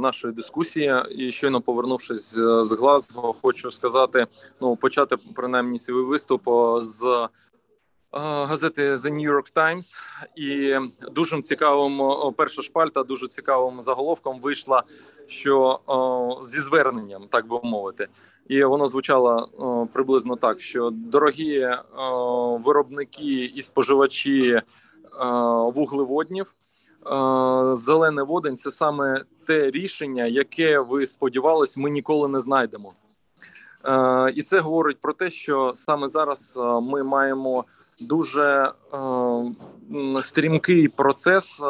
нашої дискусії. І щойно повернувшись з Глазго, хочу сказати: ну почати принаймні свій виступ з е, газети The New York Times. і дуже цікавим перша шпальта, дуже цікавим заголовком вийшла, що зі зверненням, так би мовити. І воно звучало приблизно так: що дорогі виробники і споживачі вуглеводнів Е, зелений водень це саме те рішення, яке ви сподівались, ми ніколи не знайдемо. Е, і це говорить про те, що саме зараз е, ми маємо дуже стрімкий процес,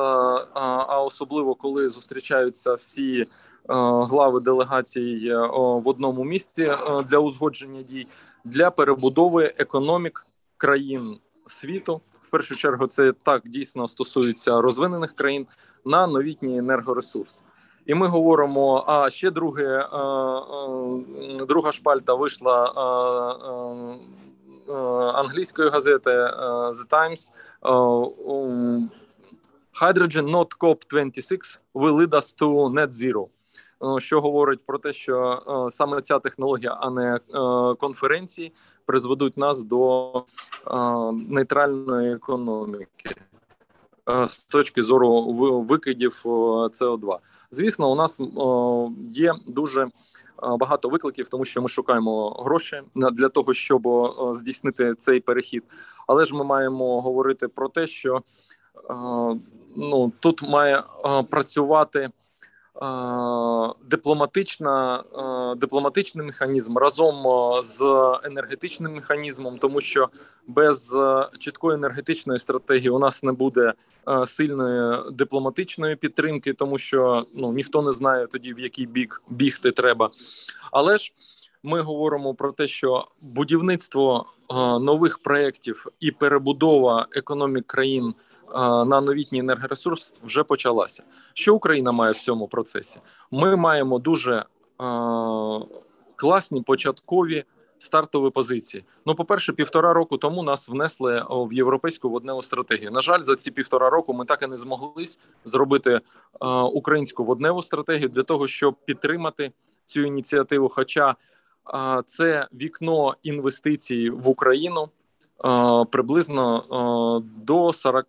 а особливо коли зустрічаються всі глави делегацій в одному місці для узгодження дій для перебудови економік країн світу в першу чергу це так дійсно стосується розвинених країн на новітні енергоресурси. І ми говоримо. А ще друге, е, е, друга шпальта вийшла е, англійської газети The Times. Hydrogen not COP26 will lead us to net zero. Що говорить про те, що саме ця технологія, а не конференції, призведуть нас до нейтральної економіки з точки зору викидів СО2. Звісно, у нас є дуже багато викликів, тому що ми шукаємо гроші для того, щоб здійснити цей перехід. Але ж ми маємо говорити про те, що ну тут має працювати дипломатична дипломатичний механізм разом з енергетичним механізмом, тому що без чіткої енергетичної стратегії у нас не буде сильної дипломатичної підтримки, тому що ну ніхто не знає тоді в який бік бігти треба. Але ж ми говоримо про те, що будівництво нових проєктів і перебудова економік країн на новітній енергоресурс вже почалася. Що Україна має в цьому процесі? Ми маємо дуже класні початкові стартові позиції. Ну, по перше, півтора року тому нас внесли в європейську водневу стратегію. На жаль, за ці півтора року ми так і не змогли зробити українську водневу стратегію для того, щоб підтримати цю ініціативу. Хоча це вікно інвестицій в Україну приблизно до 40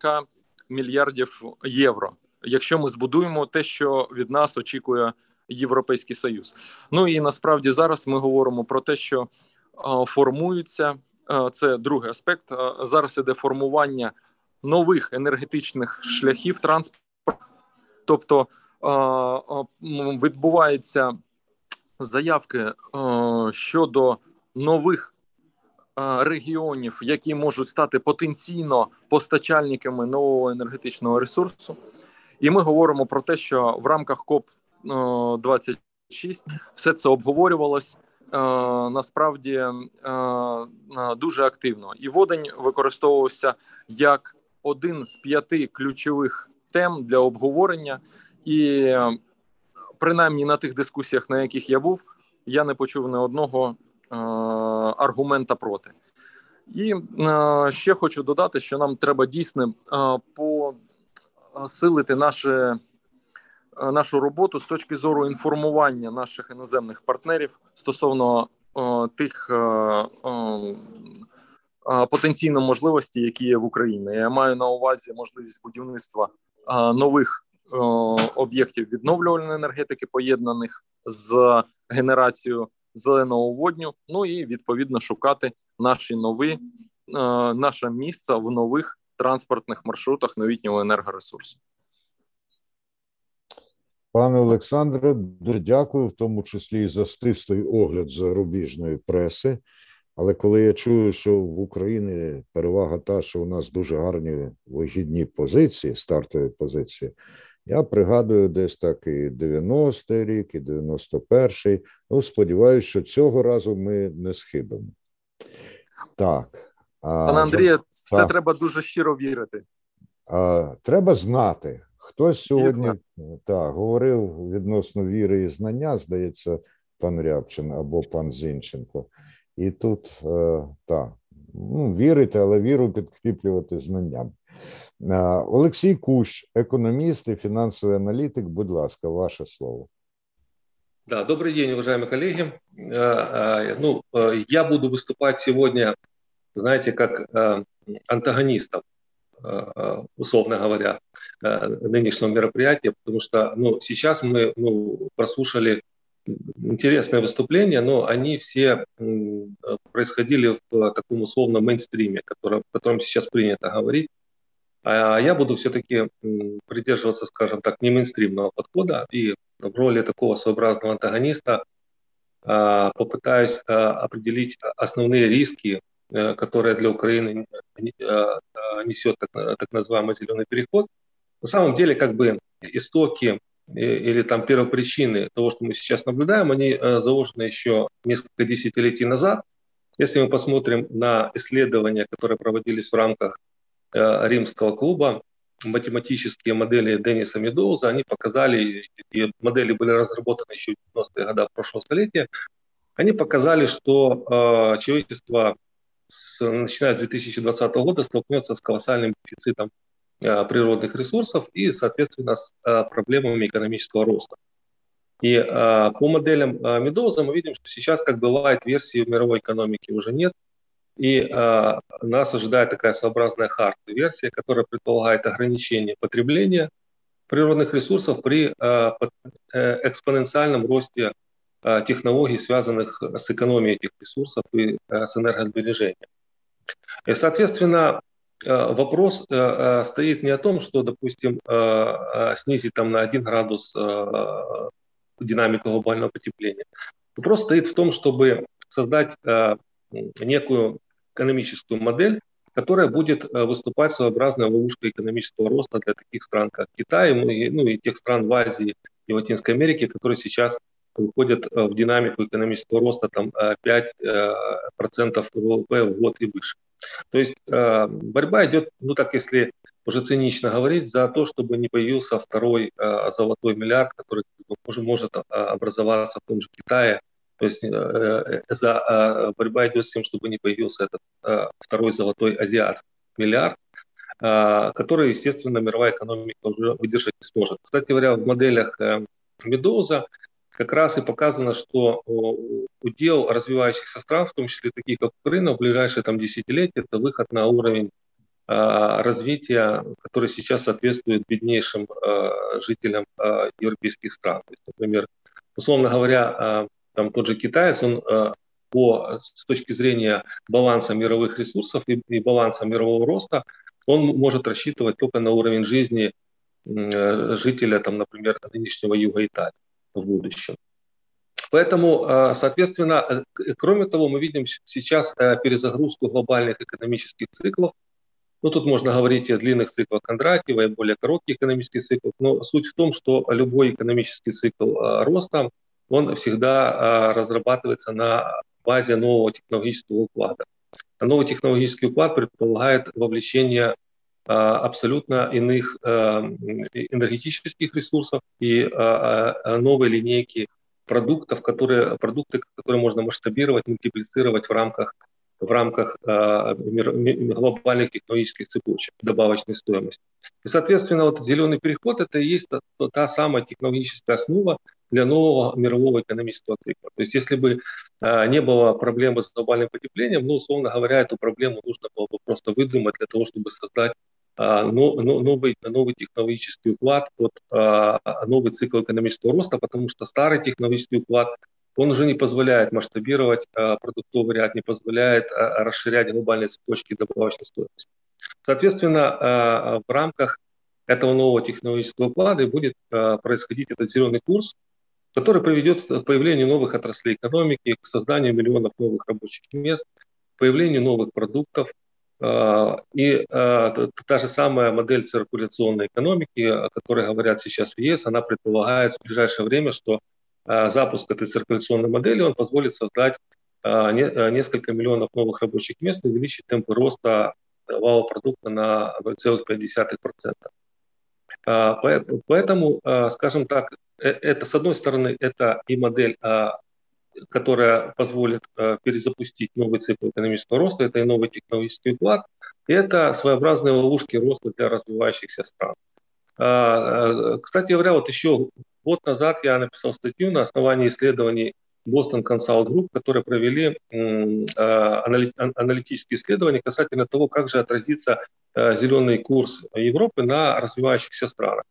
мільярдів євро, якщо ми збудуємо те, що від нас очікує Європейський Союз. Ну і насправді зараз ми говоримо про те, що формуються це другий аспект. Зараз іде формування нових енергетичних шляхів транспорту, тобто відбуваються заявки щодо нових регіонів, які можуть стати потенційно постачальниками нового енергетичного ресурсу, і ми говоримо про те, що в рамках КОП 26 все це обговорювалось. Насправді дуже активно і водень використовувався як один з п'яти ключових тем для обговорення, і принаймні на тих дискусіях, на яких я був, я не почув ні одного аргумента проти. І ще хочу додати, що нам треба дійсно посилити наше. Нашу роботу з точки зору інформування наших іноземних партнерів стосовно тих потенційно можливості, які є в Україні. Я маю на увазі можливість будівництва нових об'єктів відновлювальної енергетики, поєднаних з генерацією зеленого водню. Ну і відповідно шукати наші нові наше місце в нових транспортних маршрутах новітнього енергоресурсу. Пане Олександре, дуже дякую, в тому числі і за стистий огляд зарубіжної преси. Але коли я чую, що в Україні перевага та, що у нас дуже гарні вихідні позиції, стартові позиції, я пригадую десь так і 90-й рік, і 91-й. Ну, сподіваюся, що цього разу ми не схибимо. Так. Пане Андрію, це так. треба дуже щиро вірити. А, Треба знати. Хтось сьогодні так, говорив відносно віри і знання, здається, пан Рябчин або пан Зінченко. І тут е, так, ну, вірити, але віру підкріплювати знанням. Е, Олексій Кущ, економіст і фінансовий аналітик. Будь ласка, ваше слово. Да, добрый день, уважаемые коллеги. Э, ну, э, я буду выступать сегодня, знаете, как э, антагонистом, условно говоря, нынешнего мероприятия, потому что ну, сейчас мы ну, прослушали интересные выступления, но они все происходили в таком условном мейнстриме, который, о котором сейчас принято говорить. А я буду все-таки придерживаться, скажем так, не мейнстримного подхода и в роли такого своеобразного антагониста а, попытаюсь а, определить основные риски, э, которые для Украины несет так, так называемый зеленый переход. На самом деле, как бы истоки или там первопричины того, что мы сейчас наблюдаем, они э, заложены еще несколько десятилетий назад. Если мы посмотрим на исследования, которые проводились в рамках э, римского клуба, математические модели Денниса Медоуза, они показали, и модели были разработаны еще в 90-е годы прошлого столетия, они показали, что э, человечество, начиная с 2020 года, столкнется с колоссальным дефицитом природных ресурсов и, соответственно, с э, проблемами экономического роста. И э, по моделям Медоуза мы видим, что сейчас как бы лайт-версии в мировой экономике уже нет, и нас ожидает такая своеобразная хард-версия, которая предполагает ограничение потребления природных ресурсов при экспоненциальном росте технологий, связанных с экономией этих ресурсов и с энергосбережением. И, соответственно, Э, вопрос э, э, стоит не о том, что, допустим, снизить там на 1 градус динамику глобального потепления. Вопрос стоит в том, чтобы создать некую экономическую модель, которая будет выступать своеобразной ловушкой экономического роста для таких стран, как Китай, ну и, ну и тех стран в Азии и Латинской Америке, которые сейчас выходят в динамику экономического роста там 5% ВВП в год и выше. То есть э, борьба идет, ну так если уже цинично говорить, за то, чтобы не появился второй э, золотой миллиард, который может э, образоваться в том же Китае. То есть за, борьба идет с тем, чтобы не появился этот второй золотой азиатский миллиард, который, естественно, мировая экономика уже выдержать не сможет. Кстати говоря, в моделях Медоуза как раз и показано, что удел развивающихся стран, в том числе таких как Украина, в ближайшие там, десятилетия, это выход на уровень а, развития, который сейчас соответствует беднейшим а, жителям а, европейских стран. То есть, например, условно говоря, там тот же китаец, он по, с точки зрения баланса мировых ресурсов и, и баланса мирового роста, он может рассчитывать только на уровень жизни жителя, там, например, нынешнего юга Италии в будущем. Поэтому, а, соответственно, э, кроме того, мы видим сейчас э, перезагрузку глобальных экономических циклов. Ну, тут можно говорить о длинных циклах Кондратьева, и более коротких экономических циклах, но суть в том, что любой экономический цикл роста, он всегда разрабатывается на базе нового технологического уклада. Новый технологический уклад предполагает вовлечение абсолютно иных энергетических ресурсов и новой линейки продуктов, которые, продукты, которые можно масштабировать, мультиплицировать в рамках в рамках э, глобальных технологических цепочек добавочной стоимости. И, соответственно, вот зеленый переход – это и есть та, та самая технологическая основа для нового мирового экономического цикла. То есть если бы э, не было проблемы с глобальным потеплением, ну, условно говоря, эту проблему нужно было бы просто выдумать для того, чтобы создать э, новый, новый технологический уклад, вот, новый цикл экономического роста, потому что старый технологический уклад он уже не позволяет масштабировать а, продуктовый ряд, не позволяет а, расширять глобальные цепочки добавочной стоимости. Соответственно, а, в рамках этого нового технологического уклада будет происходить этот зеленый курс, который приведет к появлению новых отраслей экономики, к созданию миллионов новых рабочих мест, к появлению новых продуктов. И та же самая модель циркуляционной экономики, о которой говорят сейчас в ЕС, она предполагает в ближайшее время, что Э, запуск этой циркуляционной модели, он позволит создать э, э, несколько миллионов новых рабочих мест и увеличить темпы роста валового продукта на 0,5%. Поэтому, скажем так, это, с одной стороны, это и модель, которая позволит перезапустить новый цикл экономического роста, это и новый технологический уклад, это своеобразные ловушки роста для развивающихся стран. Кстати говоря, вот еще Год назад я написал статью на основании исследований Boston Consult Group, которые провели а, аналитические исследования касательно того, как же отразится а, зеленый курс Европы на развивающихся странах.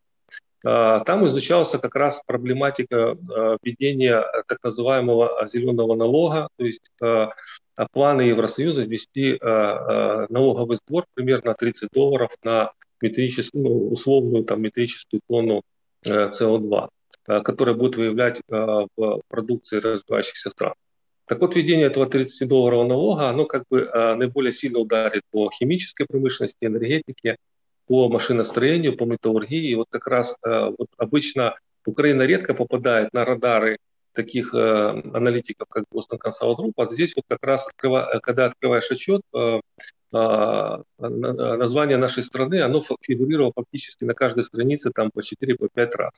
А, там изучался как раз проблематика введения так называемого зеленого налога, то есть планы Евросоюза ввести налоговый сбор примерно 30 долларов на метрическую, ну, условную там, метрическую тонну СО2. Э, которая будет выявлять в продукции развивающихся стран. Так вот, введение этого 30-долларового налога, оно как бы наиболее сильно ударит по химической промышленности, энергетике, по машиностроению, по металлургии. Вот как раз вот обычно Украина редко попадает на радары таких аналитиков, как Boston Consult Group. А здесь вот как раз, когда открываешь отчет, название нашей страны, оно фигурировало фактически на каждой странице там по 4-5 по раз.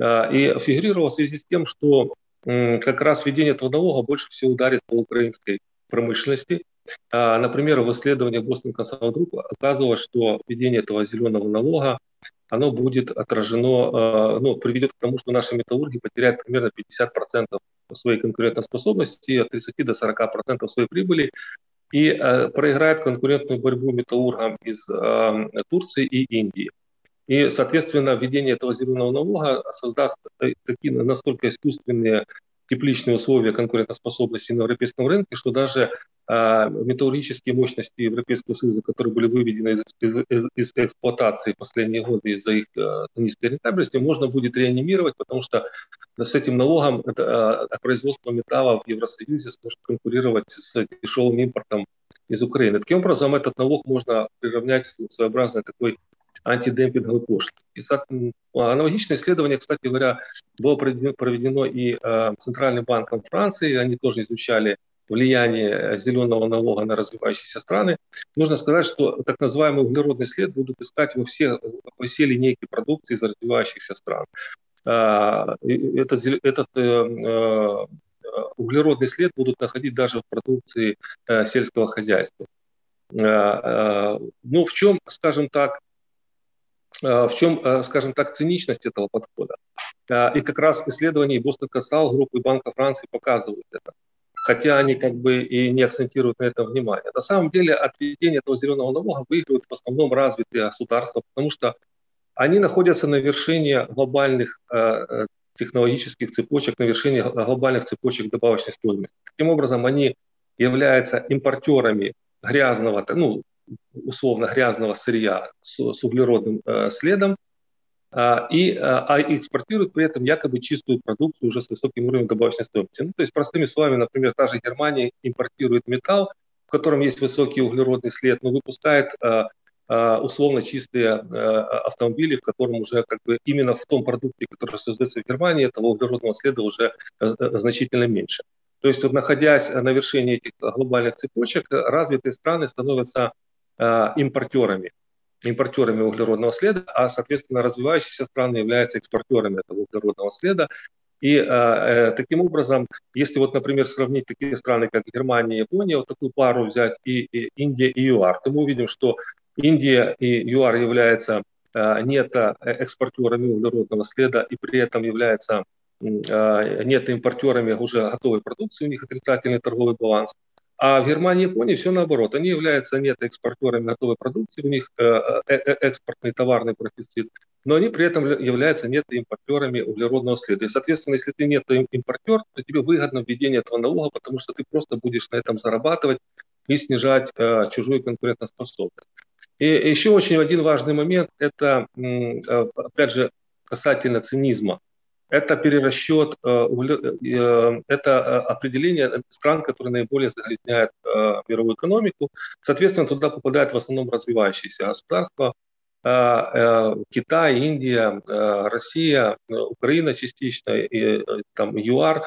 А, и фигурировал в связи с тем, что как раз введение этого налога больше всего ударит по украинской промышленности. А, например, в исследовании Boston Consult Group оказывалось, что введение этого зеленого налога оно будет отражено, а, ну, приведет к тому, что наши металлурги потеряют примерно 50% своей конкурентоспособности, от 30 до 40% своей прибыли, и проиграет конкурентную борьбу металлургам из Турции и Индии. И, соответственно, введение этого зеленого налога создаст такие настолько искусственные тепличные условия конкурентоспособности на европейском рынке, что даже э, металлургические мощности Европейского Союза, которые были выведены из, из, из эксплуатации последние годы из-за их э, низкой рентабельности, можно будет реанимировать, потому что с этим налогом это, э, производство металла в Евросоюзе сможет конкурировать с дешевым импортом из Украины. Таким образом, этот налог можно приравнять к своеобразной такой антидемпинговой пошлины. И аналогичное исследование, кстати говоря, было проведено и э, Центральным банком Франции. Они тоже изучали влияние зеленого налога на развивающиеся страны. Нужно сказать, что так называемый углеродный след будут искать во все, во все линейки продукции из развивающихся стран. А, этот, этот э, э, углеродный след будут находить даже в продукции сельского хозяйства. Ну, в чем, скажем так, Э, в чем, э, скажем так, циничность этого подхода? Э, и как раз исследования Бостон Кассал, группы Банка Франции показывают это. Хотя они как бы и не акцентируют на этом внимание. На самом деле от введения этого зеленого налога выигрывают в основном развитые государства, потому что они находятся на вершине глобальных технологических цепочек, на вершине глобальных цепочек добавочной стоимости. Таким образом, они являются импортерами грязного, ну, условно грязного сырья с, с углеродным э, следом, а, и, а, а экспортируют при этом якобы чистую продукцию уже с высоким уровнем добавочной стоимости. Ну, то есть, простыми словами, например, та же Германия импортирует металл, в котором есть высокий углеродный след, но выпускает а, а, условно чистые а, автомобили, в котором уже как бы именно в том продукте, который создается в Германии, этого углеродного следа уже а, значительно меньше. То есть, находясь на вершине этих глобальных цепочек, развитые страны становятся Э, импортерами. импортерами углеродного следа, а, соответственно, развивающиеся страны являются экспортерами этого углеродного следа. И э, таким образом, если вот, например, сравнить такие страны, как Германия и Япония, вот такую пару взять и, и Индия и ЮАР, то мы увидим, что Индия и ЮАР являются э, нето экспортерами углеродного следа и при этом являются э, нето импортерами уже готовой продукции, у них отрицательный торговый баланс. А в Германии и Японии все наоборот. Они являются нет экспортерами готовой продукции, у них э, э, э, экспортный товарный профицит, но они при этом являются нет импортерами углеродного следа. И, соответственно, если ты нет импортер, то тебе выгодно введение этого налога, потому что ты просто будешь на этом зарабатывать и снижать чужую конкурентоспособность. И еще очень один важный момент – это, опять же, касательно цинизма это перерасчет, э, э, это э, определение стран, которые наиболее загрязняют мировую экономику. Соответственно, туда попадают в основном развивающиеся государства, Китай, Индия, Россия, Украина частично, и, там, ЮАР.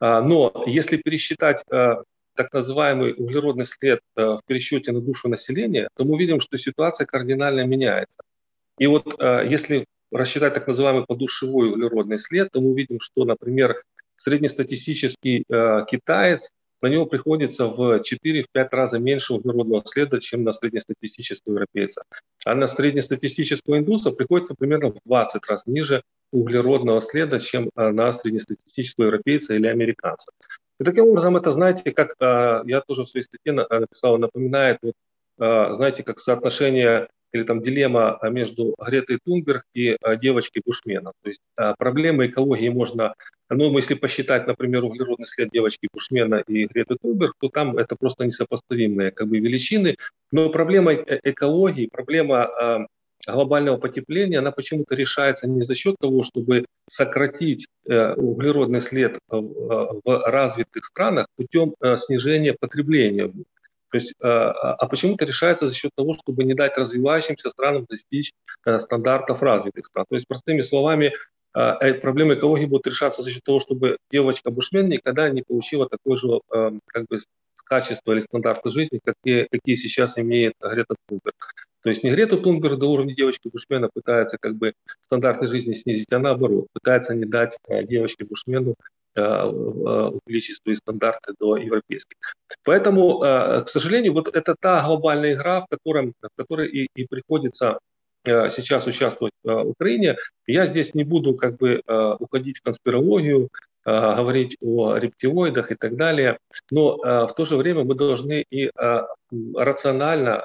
Но если пересчитать так называемый углеродный след в пересчете на душу населения, то мы видим, что ситуация кардинально меняется. И вот если рассчитать так называемый подушевой углеродный след, то мы увидим, что, например, среднестатистический э, китаец, на него приходится в 4-5 раза меньше углеродного следа, чем на среднестатистического европейца. А на среднестатистического индуса приходится примерно в 20 раз ниже углеродного следа, чем э, на среднестатистического европейца или американца. И таким образом, это, знаете, как э, я тоже в своей статье написал, напоминает, вот, э, знаете, как соотношение или там дилемма а, между Гретой Тунберг и а, девочкой Бушмена. То есть а, проблемы экологии можно, ну, если посчитать, например, углеродный след девочки Бушмена и Греты Тунберг, то там это просто несопоставимые как бы величины. Но проблема э, экологии, проблема глобального потепления, она почему-то решается не за счет того, чтобы сократить э, углеродный след в развитых странах путем э, снижения потребления. То есть, э, а, а почему-то решается за счет того, чтобы не дать развивающимся странам достичь э, стандартов развитых стран. То есть, простыми словами, э, проблемы экологии будут решаться за счет того, чтобы девочка-бушмен никогда не получила такое же как бы, качество или стандарты жизни, какие, какие сейчас имеет Грета Тунберг. То есть не Грета Тунберг до уровня девочки-бушмена пытается как бы стандарты жизни снизить, а наоборот, пытается не дать девочке-бушмену увеличить свои стандарты до европейских. Поэтому, э, к сожалению, вот это та глобальная игра, в, котором, в которой и, и приходится э, сейчас участвовать в Украине. Я здесь не буду как бы уходить в конспирологию, говорить о рептилоидах и так далее, но в то же время мы должны и рационально,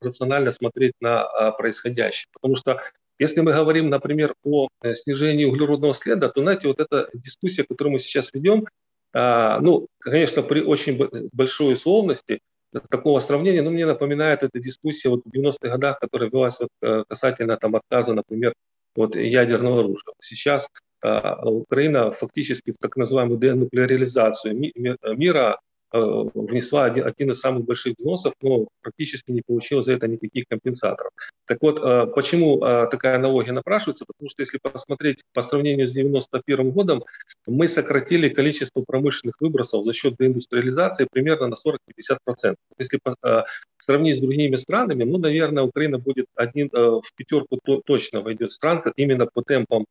рационально смотреть на происходящее, потому что если мы говорим, например, о э, снижении углеродного следа, то, знаете, вот эта дискуссия, которую мы сейчас ведем, а, ну, конечно, при очень большой условности такого сравнения, ну, мне напоминает эта дискуссия вот в 90-х годах, которая велась вот, э, касательно там, отказа, например, от ядерного оружия. Сейчас а, Украина фактически в так называемую денуклеаризацию мира Э, внесла один, один из самых больших взносов, но практически не получила за это никаких компенсаторов. Так вот, э, почему э, такая аналогия напрашивается? Потому что если посмотреть по сравнению с 91 годом, мы сократили количество промышленных выбросов за счет деиндустриализации примерно на 40-50%. Если сравнить с другими странами, ну, наверное, Украина будет один, в пятерку точно войдет стран, именно по темпам,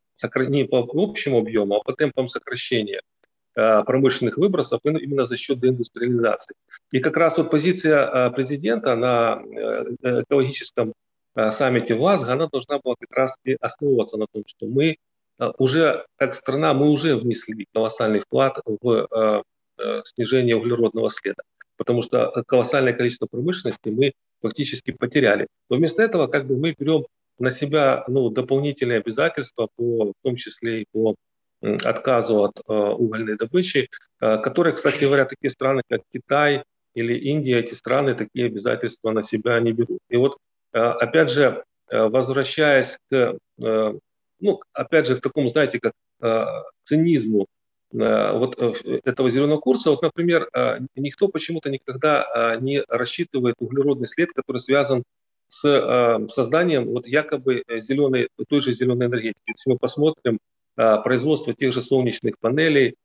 не по общему объему, а по темпам сокращения Э, промышленных выбросов именно за счет деиндустриализации. И как раз вот позиция э, президента на э, экологическом саммите в Лазго, она должна была как раз и основываться на том, что мы уже, как страна, мы уже внесли колоссальный вклад в снижение углеродного следа, потому что колоссальное количество промышленности мы фактически потеряли. Но вместо этого как бы мы берем на себя ну, дополнительные обязательства, по, в том числе и по отказу от э, угольной добычи, э, которые, кстати говоря, такие страны, как Китай или Индия, эти страны такие обязательства на себя не берут. И вот, э, опять же, возвращаясь к, ну, опять же, к такому, знаете, как цинизму вот этого зеленого курса, вот, например, никто почему-то никогда не рассчитывает углеродный след, который связан с созданием вот якобы зеленой, той же зеленой энергетики. Если мы посмотрим производство тех же солнечных панелей,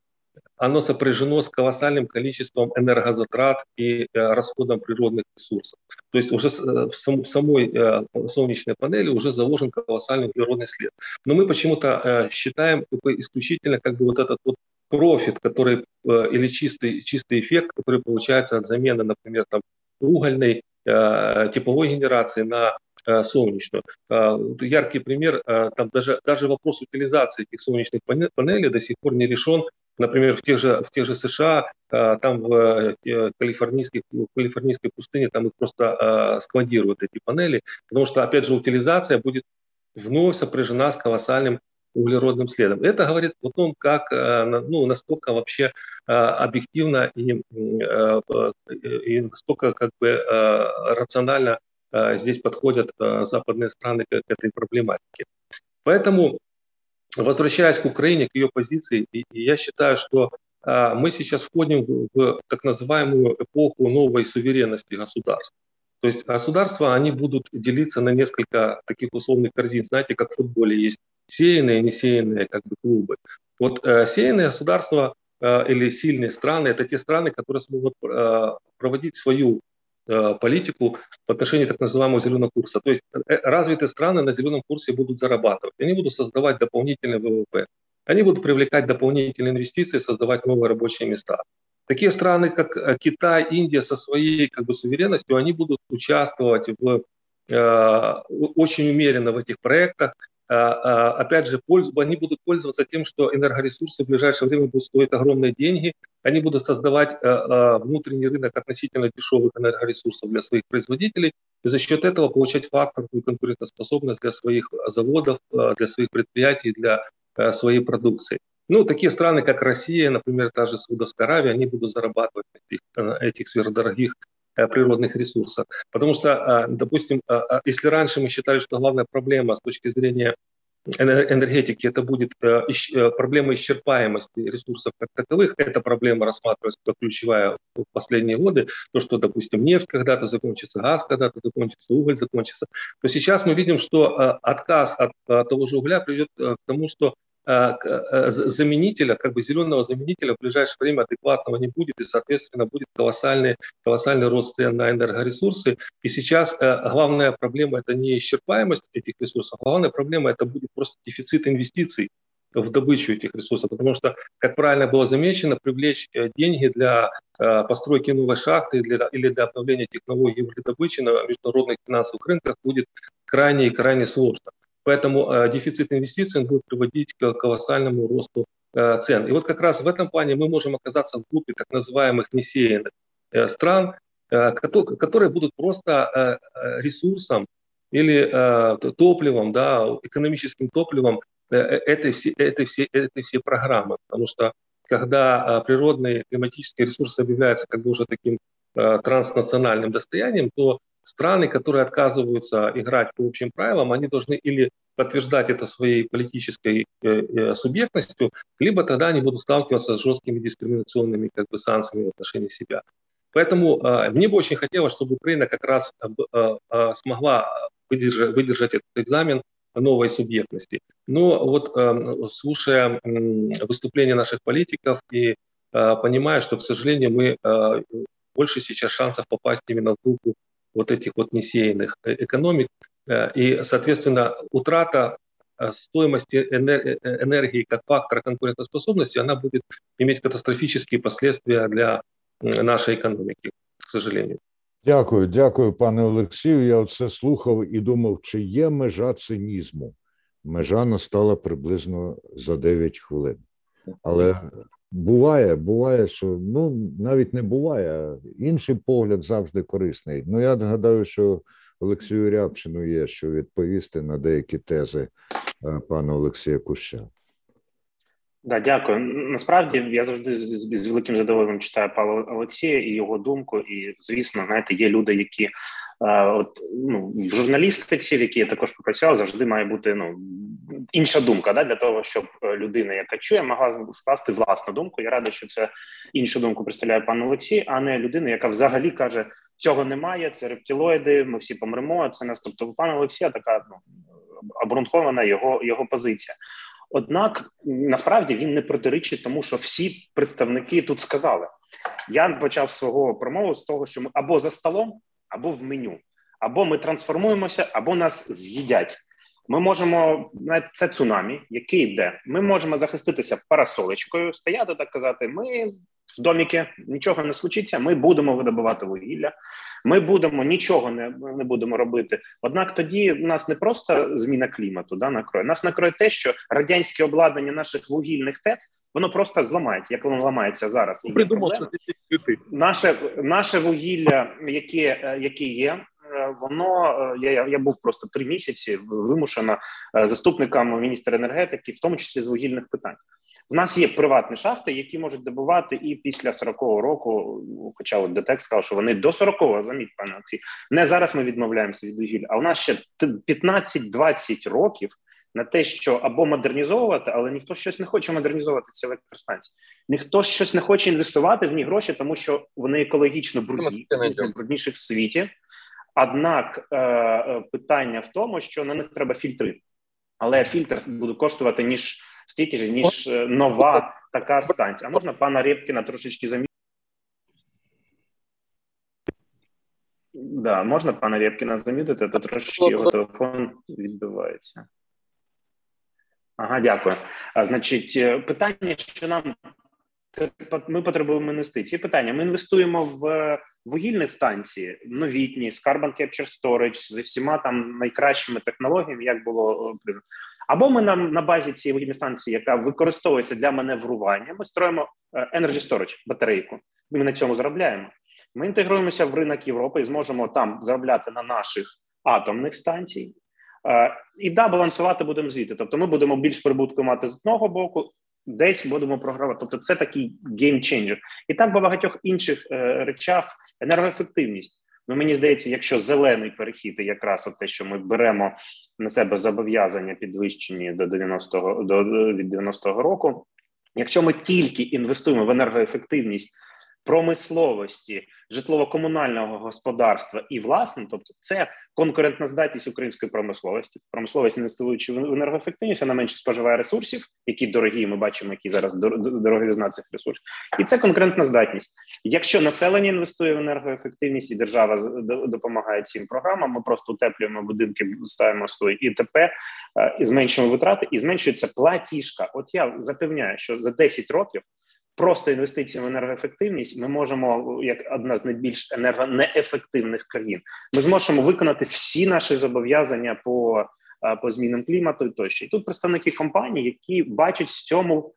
оно сопряжено с колоссальным количеством энергозатрат и расходом природных ресурсов. То есть уже в самой солнечной панели уже заложен колоссальный углеродный след. Но мы почему-то считаем исключительно как бы вот этот вот профит, который или чистый, чистый эффект, который получается от замены, например, там, угольной тепловой генерации на солнечную. Яркий пример, там даже, даже вопрос утилизации этих солнечных панелей до сих пор не решен. Например, в тех же, в тех же США, там в э, калифорнийской, в калифорнийской пустыне, там их просто складируют, эти панели, потому что, опять же, утилизация будет вновь сопряжена с колоссальным углеродным следом. Это говорит о том, как, ну, настолько вообще объективно и, и настолько как бы рационально Э, здесь подходят э, западные страны к этой проблематике. Поэтому, возвращаясь к Украине, к ее позиции, я считаю, что э, мы сейчас входим в так называемую эпоху новой суверенности государств. То есть государства, они будут делиться на несколько таких условных корзин. Знаете, как в футболе есть сеянные и несеянные как бы, клубы. Вот э, сеянные государства э, или сильные страны – это те страны, которые смогут э, проводить свою Э, политику в отношении так называемого зеленого курса. То есть э, развитые страны на зеленом курсе будут зарабатывать, они будут создавать дополнительный ВВП, они будут привлекать дополнительные инвестиции, создавать новые рабочие места. Такие страны, как э, Китай, Индия со своей как бы, суверенностью, они будут участвовать в, э, очень умеренно в этих проектах, опять же, они будут пользоваться тем, что энергоресурсы в ближайшее время будут стоить огромные деньги, они будут создавать а, внутренний рынок относительно дешевых энергоресурсов для своих производителей, и за счет этого получать факторную конкурентоспособность для своих заводов, для своих предприятий, для своей продукции. Ну, такие страны, как Россия, например, та же Саудовская Аравия, они будут зарабатывать этих, этих сверхдорогих природных ресурсов. Потому что, э, допустим, э, если раньше мы считали, что главная проблема с точки зрения энергетики это будет проблема исчерпаемости ресурсов как таковых. Эта проблема рассматривалась как ключевая в последние годы. То, что, допустим, нефть когда-то закончится, газ когда-то закончится, уголь закончится. То сейчас мы видим, что отказ от того же угля приведет к тому, что Э, э, заменителя, как бы зеленого заменителя в ближайшее время адекватного не будет, и, соответственно, будет колоссальный, колоссальный рост цен на энергоресурсы. И сейчас э, главная проблема – это не исчерпаемость этих ресурсов, главная проблема – это будет просто дефицит инвестиций в добычу этих ресурсов, потому что, как правильно было замечено, привлечь деньги для постройки новой шахты для, или для обновления технологий добычи на международных финансовых рынках будет крайне и крайне сложно. Поэтому э, дефицит инвестиций будет приводить к колоссальному росту э, цен. И вот как раз в этом плане мы можем оказаться в группе так называемых несеянных э, стран, которые будут просто ресурсом или топливом, да, экономическим топливом этой, всей, этой, всей, этой всей программы. Потому что когда природные климатические ресурсы объявляются как бы уже таким транснациональным достоянием, то страны, которые отказываются играть по общим правилам, они должны или подтверждать это своей политической э, э, субъектностью, либо тогда они будут сталкиваться с жесткими дискриминационными как бы, санкциями в отношении себя. Поэтому э, мне бы очень хотелось, чтобы Украина как раз э, э, э смогла выдержать, выдержать этот экзамен новой субъектности. Но вот э, слушая э, выступления наших политиков и э, понимая, что, к сожалению, мы э, больше сейчас шансов попасть именно в группу вот этих вот несеянных э, экономик. Э, и, соответственно, утрата э, стоимости энергии как фактора конкурентоспособности, она будет иметь катастрофические последствия для нашої економіки, к сожалению. Дякую, дякую, пане Олексію. Я оце слухав і думав, чи є межа цинізму. Межа настала приблизно за 9 хвилин. Але Буває, буває, що ну навіть не буває. Інший погляд завжди корисний. Ну я гадаю, що Олексію Рябчину є що відповісти на деякі тези е, пана Олексія Куща. Да, дякую. Насправді я завжди з, великим задоволенням читаю Павла Олексія і його думку. І звісно, знаєте, є люди, які От ну в журналістиці, в якій я також попрацював, завжди має бути ну інша думка, да, для того, щоб е, людина, яка чує, могла скласти власну думку. Я радий, що це іншу думку представляє пан Олексій, а не людина, яка взагалі каже: цього немає, це рептилоїди, ми всі помремо. Це нас. Тобто, у пана Олексія така ну обґрунтована його його позиція. Однак насправді він не протирічить тому, що всі представники тут сказали. Я почав свого промову з того, що ми або за столом, або в меню, або ми трансформуємося, або нас з'їдять. Ми можемо це цунамі, який йде. Ми можемо захиститися парасолечкою, стояти так казати. Ми в доміки нічого не случиться. Ми будемо видобувати вугілля. Ми будемо нічого не не будемо робити. Однак тоді в нас не просто зміна клімату, да накроє нас накроє те, що радянське обладнання наших вугільних ТЕЦ воно просто зламається, як воно ламається зараз. І Придумав, що наше наше вугілля, яке яке є. Е, воно е, я я був просто три місяці вимушена е, заступником міністра енергетики, в тому числі з вугільних питань. В нас є приватні шахти, які можуть добувати і після 40-го року. Хоча от ДТЕК сказав, що вони до 40-го, заміть, пане Олексій, не зараз ми відмовляємося від вугілля, а у нас ще 15-20 років на те, що або модернізовувати, але ніхто щось не хоче модернізовувати ці електростанції. Ніхто щось не хоче інвестувати в них гроші, тому що вони екологічно брудні, брудніші в світі. Однак е, е, питання в тому, що на них треба фільтри, але фільтр буде коштувати ніж стільки ж, ніж е, нова така станція. А можна пана Рєпкіна трошечки замінити? Да, можна пана Рєпкіна замітити, то трошечки його телефон відбивається. Ага, дякую. А, Значить, питання, що нам ми потребуємо інвестицій. Питання: ми інвестуємо в вугільні станції, новітні, з Carbon Capture Storage, зі всіма там найкращими технологіями, як було признано. Або ми на на базі цієї вугільної станції, яка використовується для маневрування, ми строїмо е, Energy Storage, батарейку. Ми на цьому заробляємо. Ми інтегруємося в ринок Європи і зможемо там заробляти на наших атомних станцій. Е, і да, балансувати будемо звідти. Тобто, ми будемо більш прибутку мати з одного боку, десь будемо програвати. Тобто, це такий геймченджер. І так по багатьох інших е, речах енергоефективність. Ну мені здається, якщо зелений перехід, і якраз от те, що ми беремо на себе зобов'язання підвищені до 90-го до від 90-го року. Якщо ми тільки інвестуємо в енергоефективність промисловості, житлово-комунального господарства і власне, тобто це конкурентна здатність української промисловості. Промисловість інвестуючи в енергоефективність, вона менше споживає ресурсів, які дорогі. Ми бачимо, які зараз дороговізна цих ресурсів, і це конкурентна здатність. Якщо населення інвестує в енергоефективність і держава допомагає цим програмам, ми просто утеплюємо будинки, ставимо свої ІТП е, і зменшуємо витрати, і зменшується платіжка. От я запевняю, що за 10 років просто інвестиції в енергоефективність, ми можемо, як одна з найбільш енергонеефективних країн, ми зможемо виконати всі наші зобов'язання по по змінам клімату і тощо. І тут представники компаній, які бачать в цьому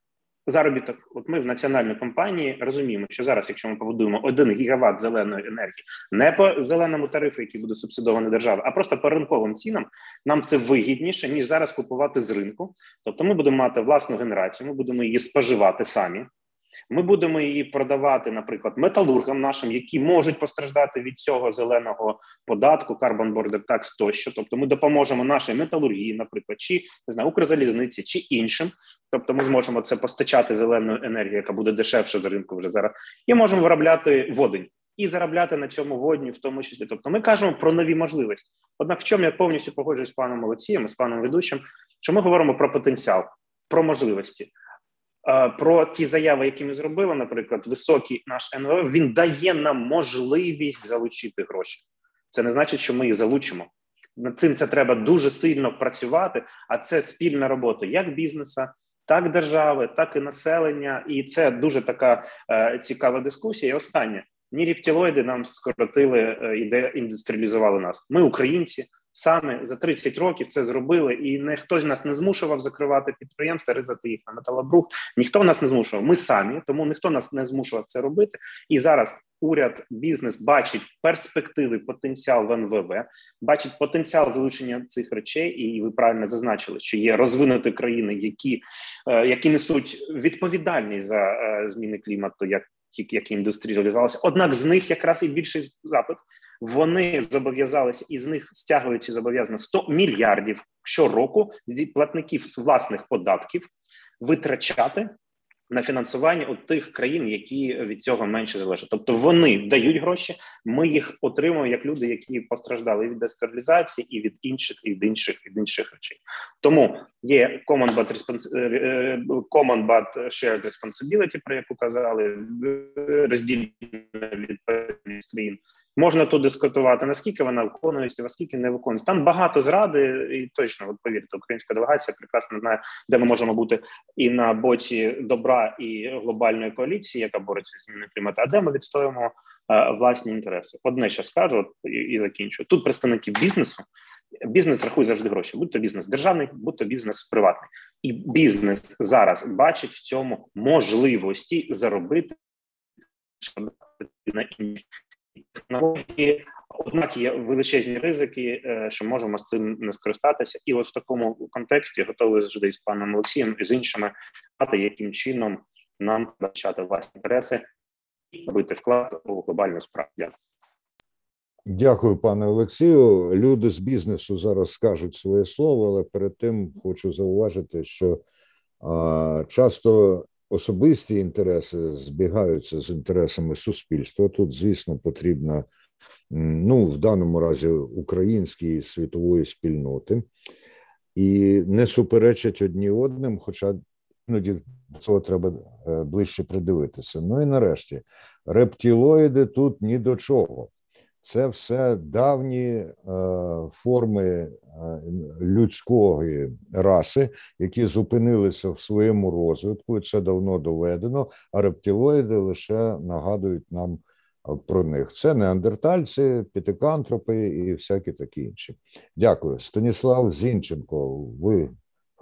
заробіток. От ми в національній компанії розуміємо, що зараз, якщо ми побудуємо один гігават зеленої енергії, не по зеленому тарифу, який буде субсидований державою, а просто по ринковим цінам, нам це вигідніше ніж зараз купувати з ринку. Тобто, ми будемо мати власну генерацію, ми будемо її споживати самі. Ми будемо її продавати, наприклад, металургам нашим, які можуть постраждати від цього зеленого податку, Carbon Border Tax тощо. Тобто, ми допоможемо нашій металургії, наприклад, чи не знаю, Укрзалізниці, чи іншим. Тобто, ми зможемо це постачати зелену енергію, яка буде дешевше з ринку вже зараз, і можемо виробляти водень. І заробляти на цьому водні, в тому числі. Тобто, ми кажемо про нові можливості. Однак, в чому я повністю погоджуюсь з паном Олексієм, з паном ведучим, що ми говоримо про потенціал, про можливості. Е, про ті заяви, які ми зробили, наприклад, високий наш НВ, він дає нам можливість залучити гроші. Це не значить, що ми їх залучимо. Над цим це треба дуже сильно працювати. А це спільна робота як бізнеса, так держави, так і населення. І це дуже така е, цікава дискусія. І останнє ні рептилоїди нам скоротили е, і деіндустріалізували нас. Ми українці саме за 30 років це зробили, і не хтось нас не змушував закривати підприємства, ризати їх на металобрух. Ніхто нас не змушував. Ми самі, тому ніхто нас не змушував це робити. І зараз уряд, бізнес бачить перспективи, потенціал в НВВ, бачить потенціал залучення цих речей, і ви правильно зазначили, що є розвинуті країни, які е, які несуть відповідальність за е, зміни клімату, як які індустріалізувалися. Однак з них якраз і більший запит вони зобов'язалися і з них стягують ці зобов'язання 100 мільярдів щороку з платників з власних податків витрачати на фінансування у тих країн, які від цього менше залежать. Тобто вони дають гроші. Ми їх отримуємо як люди, які постраждали від дестабілізації і від інших і від інших від інших речей. Тому є common but, respons- е, е, common but shared responsibility, про яку казали роздільна відповідальність країн. Можна тут дискутувати, наскільки вона виконується, наскільки не виконується. Там багато зради, і точно от повірте, українська делегація прекрасно знає, де ми можемо бути і на боці добра і глобальної коаліції, яка бореться з зміною клімату, а де ми відстоїмо а, власні інтереси. Одне ще скажу от, і, і закінчу. Тут представники бізнесу. Бізнес рахує завжди гроші, будь то бізнес державний, будь то бізнес приватний, і бізнес зараз бачить в цьому можливості заробити на інші технології. Однак є величезні ризики, е, що можемо з цим не скористатися, і от в такому контексті готовий завжди з паном Олексієм і з іншими яким чином нам бачати власні інтереси і робити вклад у глобальну справу. Дякую, пане Олексію. Люди з бізнесу зараз скажуть своє слово, але перед тим хочу зауважити, що а, часто особисті інтереси збігаються з інтересами суспільства. Тут, звісно, потрібна ну, в даному разі української світової спільноти і не суперечать одні одним, хоча іноді цього треба е, ближче придивитися. Ну і нарешті рептилоїди тут ні до чого. Це все давні е, форми е, людської раси, які зупинилися в своєму розвитку. і Це давно доведено. А рептилоїди лише нагадують нам про них. Це неандертальці, пітикантропи і всякі такі інші. Дякую, Станіслав Зінченко. Ви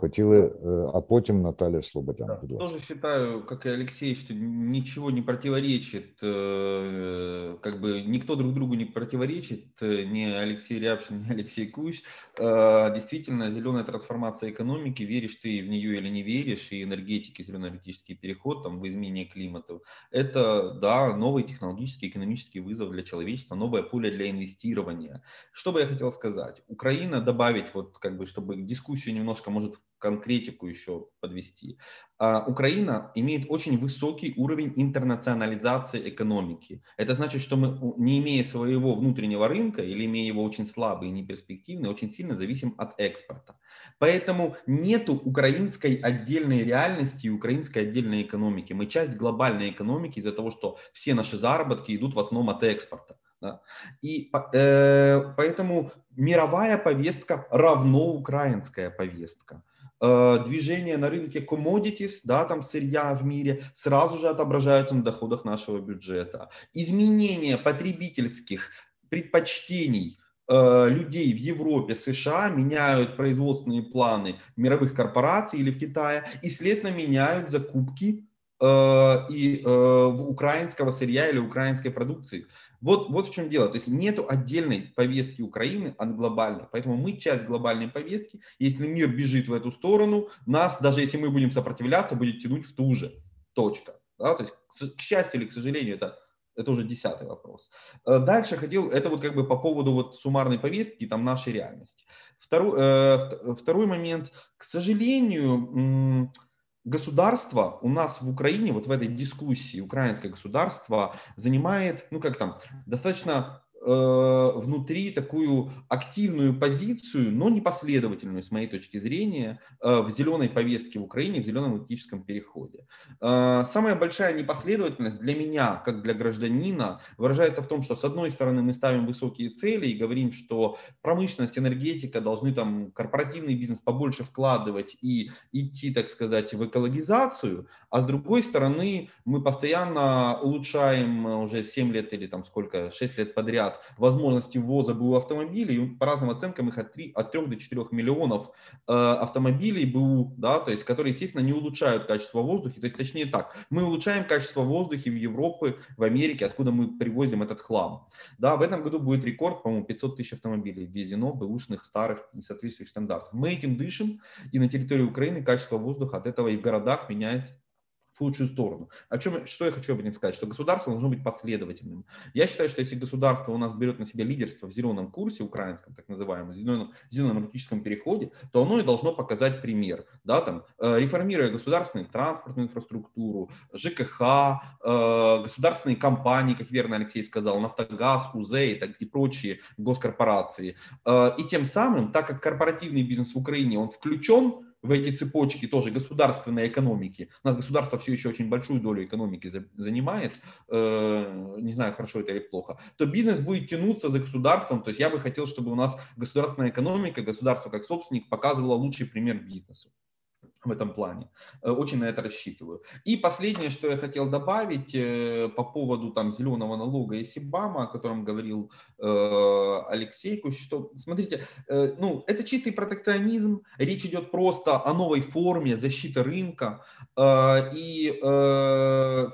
хотели, э, а потом Наталья Слободян. Да, тоже считаю, как и Алексей, что ничего не противоречит, э, как бы никто друг другу не противоречит, э, ни Алексей Рябчин, <laughs> ни Алексей Куч. Действительно, зеленая трансформация экономики, веришь ты в нее или не веришь, и энергетики, зеленый энергетический переход там, в изменение климата, это, да, новый технологический, экономический вызов для человечества, новое поле для инвестирования. Что бы я хотел сказать? Украина добавить, вот как бы, чтобы дискуссию немножко, может, конкретику еще подвести. А, Украина имеет очень высокий уровень интернационализации экономики. Это значит, что мы, не имея своего внутреннего рынка или имея его очень слабый и неперспективный, очень сильно зависим от экспорта. Поэтому нет украинской отдельной реальности и украинской отдельной экономики. Мы часть глобальной экономики из-за того, что все наши заработки идут в основном от экспорта. Да? И э, поэтому мировая повестка равно украинская повестка. Э, движение на рынке commodities, да, там сырья в мире, сразу же отображаются на доходах нашего бюджета. Изменение потребительских предпочтений э, людей в Европе, США меняют производственные планы мировых корпораций или в Китае и, следственно, меняют закупки э, и украинского сырья или украинской продукции. Вот, вот в чем дело. То есть нет отдельной повестки Украины от глобальной. Поэтому мы часть глобальной повестки. Если мир бежит в эту сторону, нас, даже если мы будем сопротивляться, будет тянуть в ту же. Точка. Да? То есть, к счастью или к сожалению, это это уже десятый вопрос. Э, дальше хотел, это вот как бы по поводу вот суммарной повестки, там нашей реальности. Второй, э, второй момент, к сожалению, государство у нас в Украине, вот в этой дискуссии, украинское государство занимает, ну как там, достаточно внутри такую активную позицию, но непоследовательную, с моей точки зрения, э, в зеленой повестке в Украине, в зеленом этическом переходе. Э, самая большая непоследовательность для меня, как для гражданина, выражается в том, что с одной стороны мы ставим высокие цели и говорим, что промышленность, энергетика должны там корпоративный бизнес побольше вкладывать и идти, так сказать, в экологизацию, а с другой стороны мы постоянно улучшаем уже 7 лет или там сколько, 6 лет подряд ряд возможностей ввоза БУ автомобилей. По разным оценкам их от 3, от 3 до 4 миллионов э, автомобилей БУ, да, то есть, которые, естественно, не улучшают качество воздуха. То есть, точнее так, мы улучшаем качество воздуха в Европе, в Америке, откуда мы привозим этот хлам. Да, в этом году будет рекорд, по-моему, 500 тысяч автомобилей ввезено, бэушных, старых, несоответствующих стандартов. Мы этим дышим, и на территории Украины качество воздуха от этого и в городах меняет в худшую сторону. О чем, что я хочу об этом сказать? Что государство должно быть последовательным. Я считаю, что если государство у нас берет на себя лидерство в зеленом курсе украинском, так называемом, зеленом, зеленом энергетическом переходе, то оно и должно показать пример. Да, там, э, реформируя государственную транспортную инфраструктуру, ЖКХ, э, государственные компании, как верно Алексей сказал, Нафтогаз, УЗЭ и, так, и прочие госкорпорации. Э, и тем самым, так как корпоративный бизнес в Украине, он включен в эти цепочки тоже государственной экономики. У нас государство все еще очень большую долю экономики занимает, э, не знаю, хорошо это или плохо, то бизнес будет тянуться за государством. То есть я бы хотел, чтобы у нас государственная экономика, государство как собственник показывало лучший пример бизнесу в этом плане. Э, очень на это рассчитываю. И последнее, что я хотел добавить э, по поводу там зеленого налога и Сибама, о котором говорил э, Алексей, что, смотрите, э, ну, это чистый протекционизм, речь идет просто о новой форме защиты рынка, и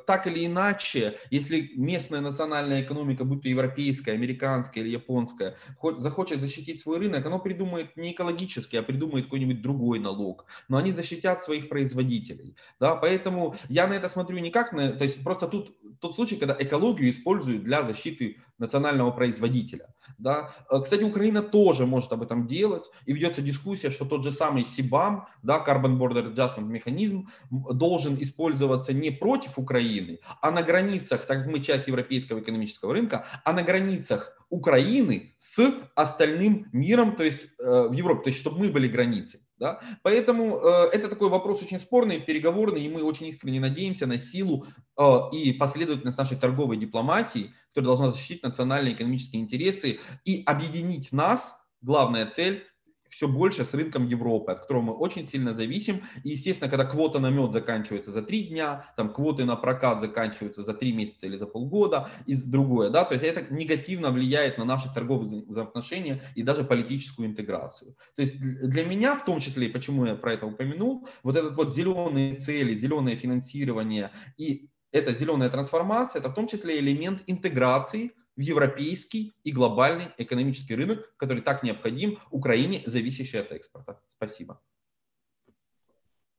так или иначе, если местная национальная экономика, будь то европейская, американская или японская, захочет защитить свой рынок, оно придумает не экологический, а придумает какой-нибудь другой налог, но они защитят защитят своих производителей. Да? Поэтому я на это смотрю не как на... То есть просто тут тот случай, когда экологию используют для защиты национального производителя. Да? Э, кстати, Украина тоже может об этом делать, и ведется дискуссия, что тот же самый СИБАМ, да, Carbon Border Adjustment механизм, должен использоваться не против Украины, а на границах, так как мы часть европейского экономического рынка, а на границах Украины с остальным миром, то есть э, в Европе, то есть чтобы мы были границей. Да? Поэтому э, это такой вопрос очень спорный, переговорный, и мы очень искренне надеемся на силу э, и последовательность нашей торговой дипломатии, которая должна защитить национальные экономические интересы и объединить нас, главная цель, все больше с рынком Европы, от которого мы очень сильно зависим. И, естественно, когда квота на мед заканчивается за три дня, там квоты на прокат заканчиваются за три месяца или за полгода, и другое, да, то есть это негативно влияет на наши торговые взаимоотношения и даже политическую интеграцию. То есть для меня, в том числе, почему я про это упомянул, вот этот вот зеленые цели, зеленое финансирование и эта зеленая трансформация, это в том числе элемент интеграции в европейский и глобальный экономический рынок, который так необходим Украине, зависящей от экспорта. Спасибо.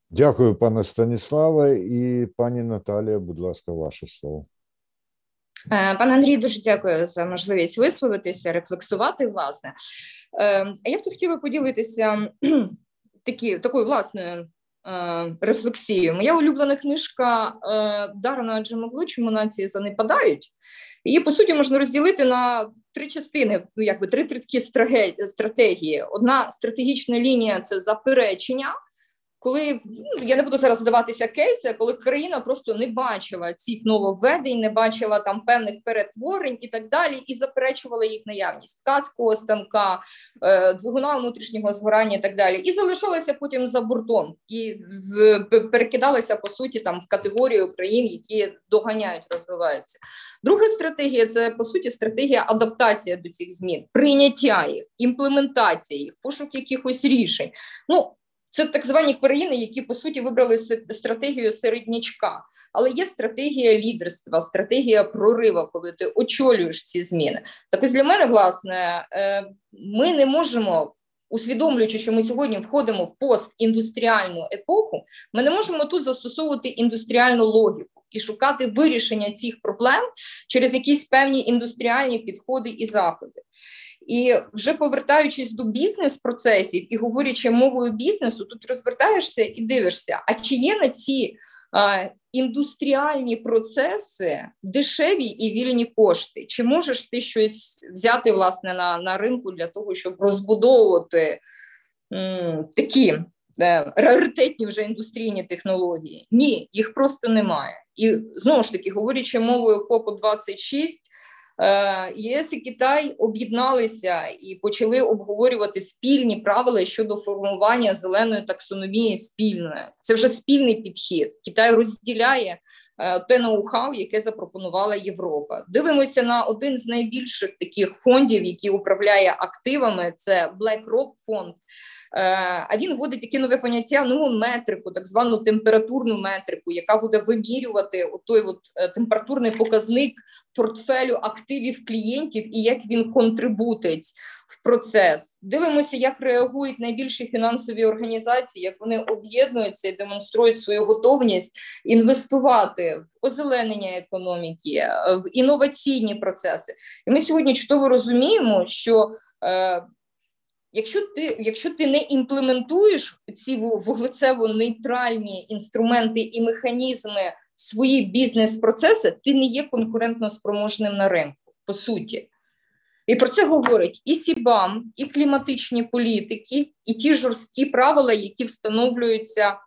Дякую, пане Станіславе. І пані Наталія, будь ласка, ваше слово. Е, пане Андрій, дуже дякую за можливість висловитися, рефлексувати. Власне, е, я б тут хотіла поділитися такі, такою власною е, рефлексією. Моя улюблена книжка Дарана Джамаглу «Чому нації занепадають. Її по суті можна розділити на три частини, ну якби три тридкі стратегії. Одна стратегічна лінія це заперечення коли ну, я не буду зараз здаватися кейси, коли країна просто не бачила цих нововведень, не бачила там певних перетворень і так далі, і заперечувала їх наявність ткацького станка, е, двигуна внутрішнього згорання і так далі, і залишалася потім за бортом і перекидалася по суті там в категорію країн, які доганяють, розвиваються. Друга стратегія це по суті стратегія адаптації до цих змін, прийняття їх, імплементація їх, пошук якихось рішень. Ну це так звані країни, які по суті вибрали стратегію середнячка, але є стратегія лідерства, стратегія прорива, коли ти очолюєш ці зміни. Так ось для мене, власне, е, ми не можемо. Усвідомлюючи, що ми сьогодні входимо в постіндустріальну епоху, ми не можемо тут застосовувати індустріальну логіку і шукати вирішення цих проблем через якісь певні індустріальні підходи і заходи. І вже повертаючись до бізнес-процесів і говорячи мовою бізнесу, тут розвертаєшся і дивишся, а чи є на ці а, індустріальні процеси дешеві і вільні кошти? Чи можеш ти щось взяти власне на, на ринку для того, щоб розбудовувати м, такі? Е, раритетні вже індустрійні технології. Ні, їх просто немає. І знову ж таки, говорячи мовою КОПу 26 Е, ЄС і Китай об'єдналися і почали обговорювати спільні правила щодо формування зеленої таксономії спільної. Це вже спільний підхід. Китай розділяє е, те ноу-хау, яке запропонувала Європа. Дивимося на один з найбільших таких фондів, який управляє активами. Це BlackRock фонд. А він вводить таке нове поняття, нову метрику, так звану температурну метрику, яка буде вимірювати той от температурний показник портфелю активів клієнтів і як він контрибутить в процес. Дивимося, як реагують найбільші фінансові організації, як вони об'єднуються і демонструють свою готовність інвестувати в озеленення економіки, в інноваційні процеси. І ми сьогодні чудово розуміємо, що е, Якщо ти якщо ти не імплементуєш ці вуглецево-нейтральні інструменти і механізми в свої бізнес-процеси, ти не є конкурентно спроможним на ринку, по суті. І про це говорить і Сібам, і кліматичні політики, і ті жорсткі правила, які встановлюються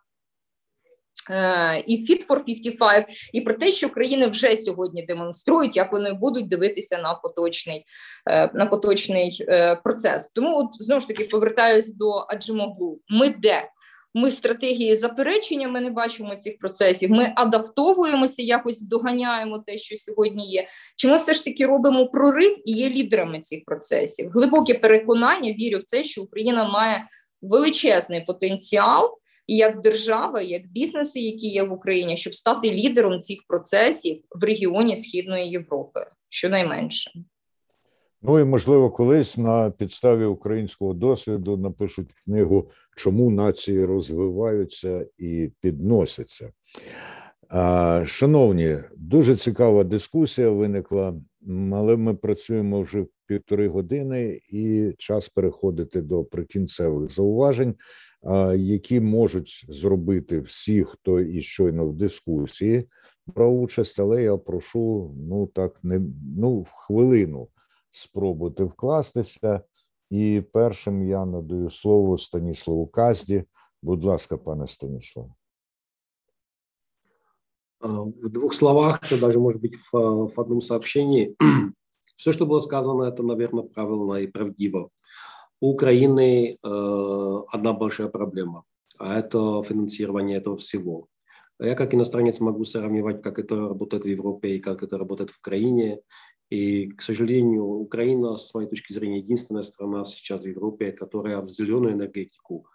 і Fit for 55, і про те, що країни вже сьогодні демонструють, як вони будуть дивитися на поточний е, на поточний е, процес. Тому, от знову ж таки, повертаюсь до Аджимоглу. Ми де? Ми стратегії заперечення, ми не бачимо цих процесів. Ми адаптовуємося, якось доганяємо те, що сьогодні є. Чи ми все ж таки робимо прорив і є лідерами цих процесів? Глибоке переконання вірю в це, що Україна має величезний потенціал і як держава, як бізнеси, які є в Україні, щоб стати лідером цих процесів в регіоні Східної Європи, щонайменше. Ну і можливо, колись на підставі українського досвіду напишуть книгу, чому нації розвиваються і підносяться. Шановні, дуже цікава дискусія виникла, але ми працюємо вже півтори години, і час переходити до прикінцевих зауважень, які можуть зробити всі, хто і щойно в дискусії брав участь, але я прошу ну так не ну в хвилину спробувати вкластися. І першим я надаю слово Станіславу Казді. Будь ласка, пане Станіслав. В двух словах, даже, может быть, в, в одном сообщении. Все, что было сказано, это, наверное, правильно и правдиво. У Украины э, одна большая проблема, а это финансирование этого всего. Я как иностранец могу сравнивать, как это работает в Европе и как это работает в Украине. И, к сожалению, Украина, с моей точки зрения, единственная страна сейчас в Европе, которая в зеленую энергетику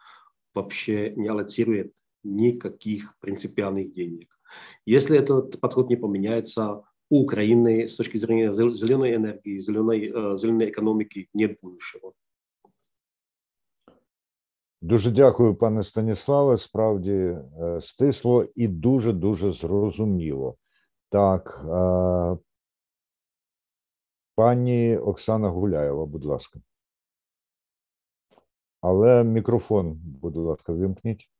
вообще не аллоцирует никаких принципиальных денег. Если этот подход не поменяется, Украины с точки зрения зеленой энергии, зеленой, э, зеленой экономики нет будущего. Дуже дякую, пане Станіславе. Справді стисло і дуже дуже зрозуміло. Так, Пані Оксана Гуляєва, будь ласка. Але мікрофон, будь ласка, вимкніть.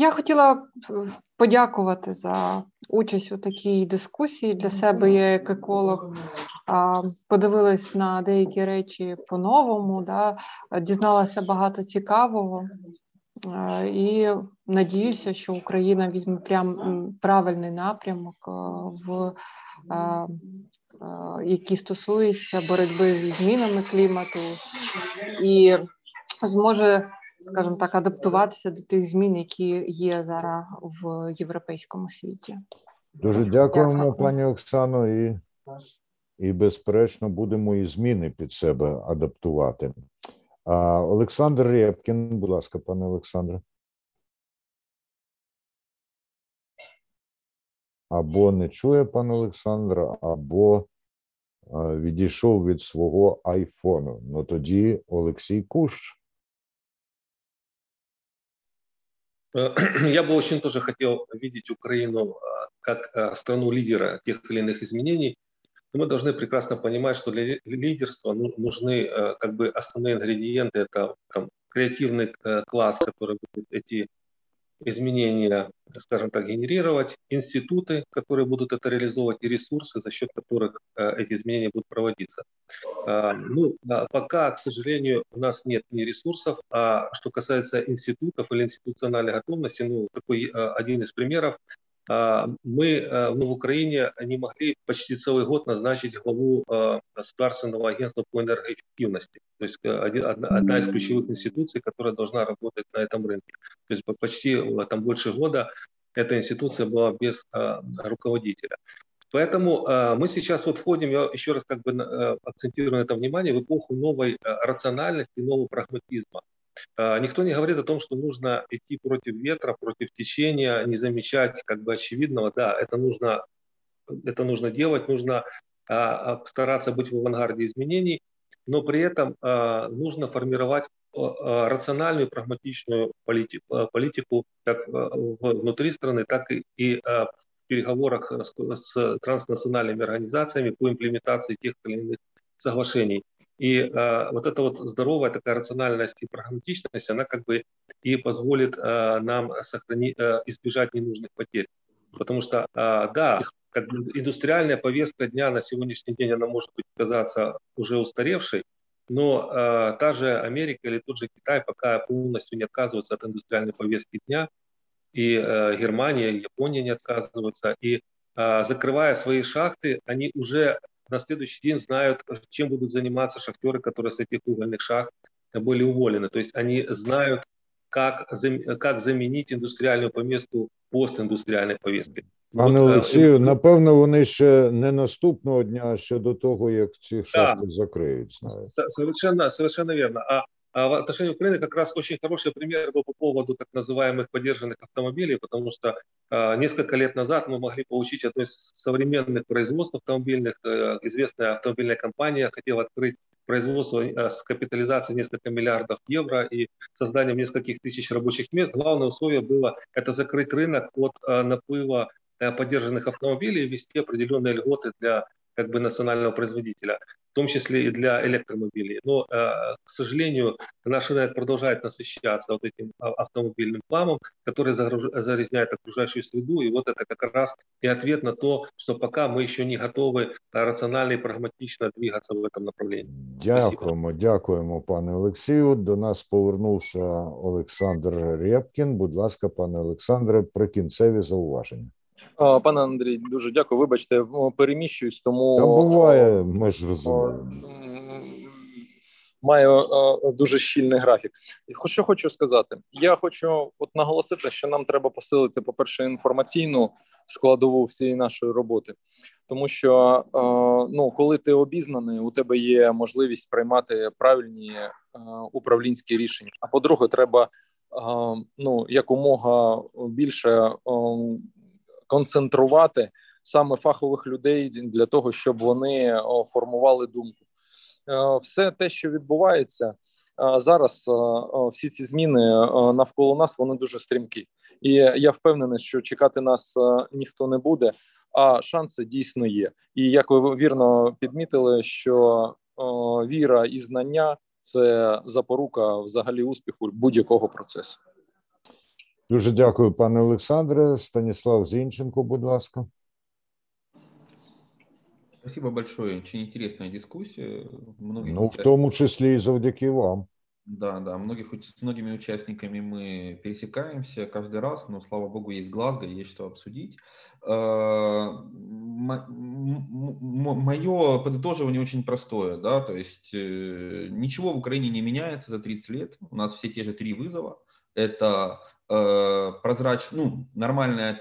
Е, я хотіла подякувати за участь у такій дискусії для себе. Я як еколог подивилась на деякі речі по-новому, да, дізналася багато цікавого. І надіюся, що Україна візьме прям правильний напрямок в які стосуються боротьби з змінами клімату, і зможе, скажімо так, адаптуватися до тих змін, які є зараз в європейському світі. Дуже дякуємо, Дякую. пані Оксано, і, і безперечно будемо і зміни під себе адаптувати. Олександр Рєпкін, будь ласка, пане Олександре. Або не чує пан Олександр, або відійшов від свого айфону. Ну тоді Олексій Кущ. <clears throat> Я бы очень тоже хотел видеть Украину как страну лидера тех или иных изменений, Но мы должны прекрасно понимать, что для лидерства ну, нужны э, как бы основные ингредиенты. Это там, креативный э, класс, который будет эти изменения, скажем так, генерировать, институты, которые будут это реализовывать, и ресурсы, за счет которых э, эти изменения будут проводиться. А, ну, пока, к сожалению, у нас нет ни ресурсов, а что касается институтов или институциональной готовности, ну, такой один из примеров, а, мы э, ну, в Украине не могли почти целый год назначить главу э, Государственного агентства по энергоэффективности. То есть э, одна из ключевых институций, которая должна работать на этом рынке. То есть почти там больше года эта институция была без руководителя. Поэтому э, мы сейчас вот входим, я еще раз как бы э, акцентирую на это внимание, в эпоху новой э, рациональности, нового прагматизма. Э, никто не говорит о том, что нужно идти против ветра, против течения, не замечать как бы очевидного. Да, это нужно, это нужно делать, нужно э, стараться быть в авангарде изменений, но при этом нужно формировать рациональную, прагматичную политику, политику как внутри страны, так и, и переговорах с транснациональными организациями по имплементации тех или иных соглашений. И э, вот эта вот здоровая такая рациональность и прагматичность, она как бы и позволит э, нам сохранить, э, избежать ненужных потерь. Потому что, э, да, как бы индустриальная повестка дня на сегодняшний день, она может быть казаться уже устаревшей, но э, та же Америка или тот же Китай пока полностью не отказываются от индустриальной повестки дня, и э, Германия, и Япония не отказываются. И э, закрывая свои шахты, они уже на следующий день знают, чем будут заниматься шахтеры, которые с этих угольных шахт были уволены. То есть они знают, как, как заменить індустріальну повістку постіндустріальної повістки. Пане Олексію, напевно, вони ще не наступного дня, а ще до того, як ці шахти да, закриють. Совершенно, совершенно верно. А а в отношении Украины как раз очень хороший пример был по поводу так называемых поддержанных автомобилей, потому что э, несколько лет назад мы могли получить одно из современных производств автомобильных. Э, известная автомобильная компания хотела открыть производство э, с капитализацией несколько миллиардов евро и созданием нескольких тысяч рабочих мест. Главное условие было это закрыть рынок от э, наплыва поддержанных автомобилей и ввести определенные льготы для как бы национального производителя в том числе и для электромобилей. Но, э, к сожалению, наш рынок продолжает насыщаться вот этим автомобильным пламом, который загрязняет окружающую среду. И вот это как раз и ответ на то, что пока мы еще не готовы рационально и прагматично двигаться в этом направлении. Дякуємо, дякуємо, пане Олексію. До нас повернувся Олександр Рєпкін. Будь ласка, пане Олександре, прикінцеві зауваження. Пане Андрій, дуже дякую. Вибачте, переміщуюсь, тому Та буває, ми ж розуміємо. Маю дуже щільний графік. Що хочу сказати, я хочу от наголосити, що нам треба посилити, по перше, інформаційну складову всієї нашої роботи, тому що ну, коли ти обізнаний, у тебе є можливість приймати правильні управлінські рішення. А по-друге, треба ну якомога більше концентрувати саме фахових людей для того, щоб вони формували думку. Е, все те, що відбувається е, зараз, е, всі ці зміни навколо нас, вони дуже стрімкі, і я впевнений, що чекати нас ніхто не буде. А шанси дійсно є. І як ви вірно підмітили, що віра і знання це запорука взагалі успіху будь-якого процесу. Дуже дякую, пане Олександре. Станіслав Зінченко, будь ласка. Спасибо большое. Очень интересная дискуссия. Многих ну, в тому числі і завдяки вам. Да, да, многих, с многими участниками мы пересекаемся каждый раз, но, слава богу, есть Глазго, есть что обсудить. Мое подытоживание очень простое, да, то есть э, ничего в Украине не меняется за 30 лет, у нас все те же три вызова. это э, прозрачное, ну, нормальное,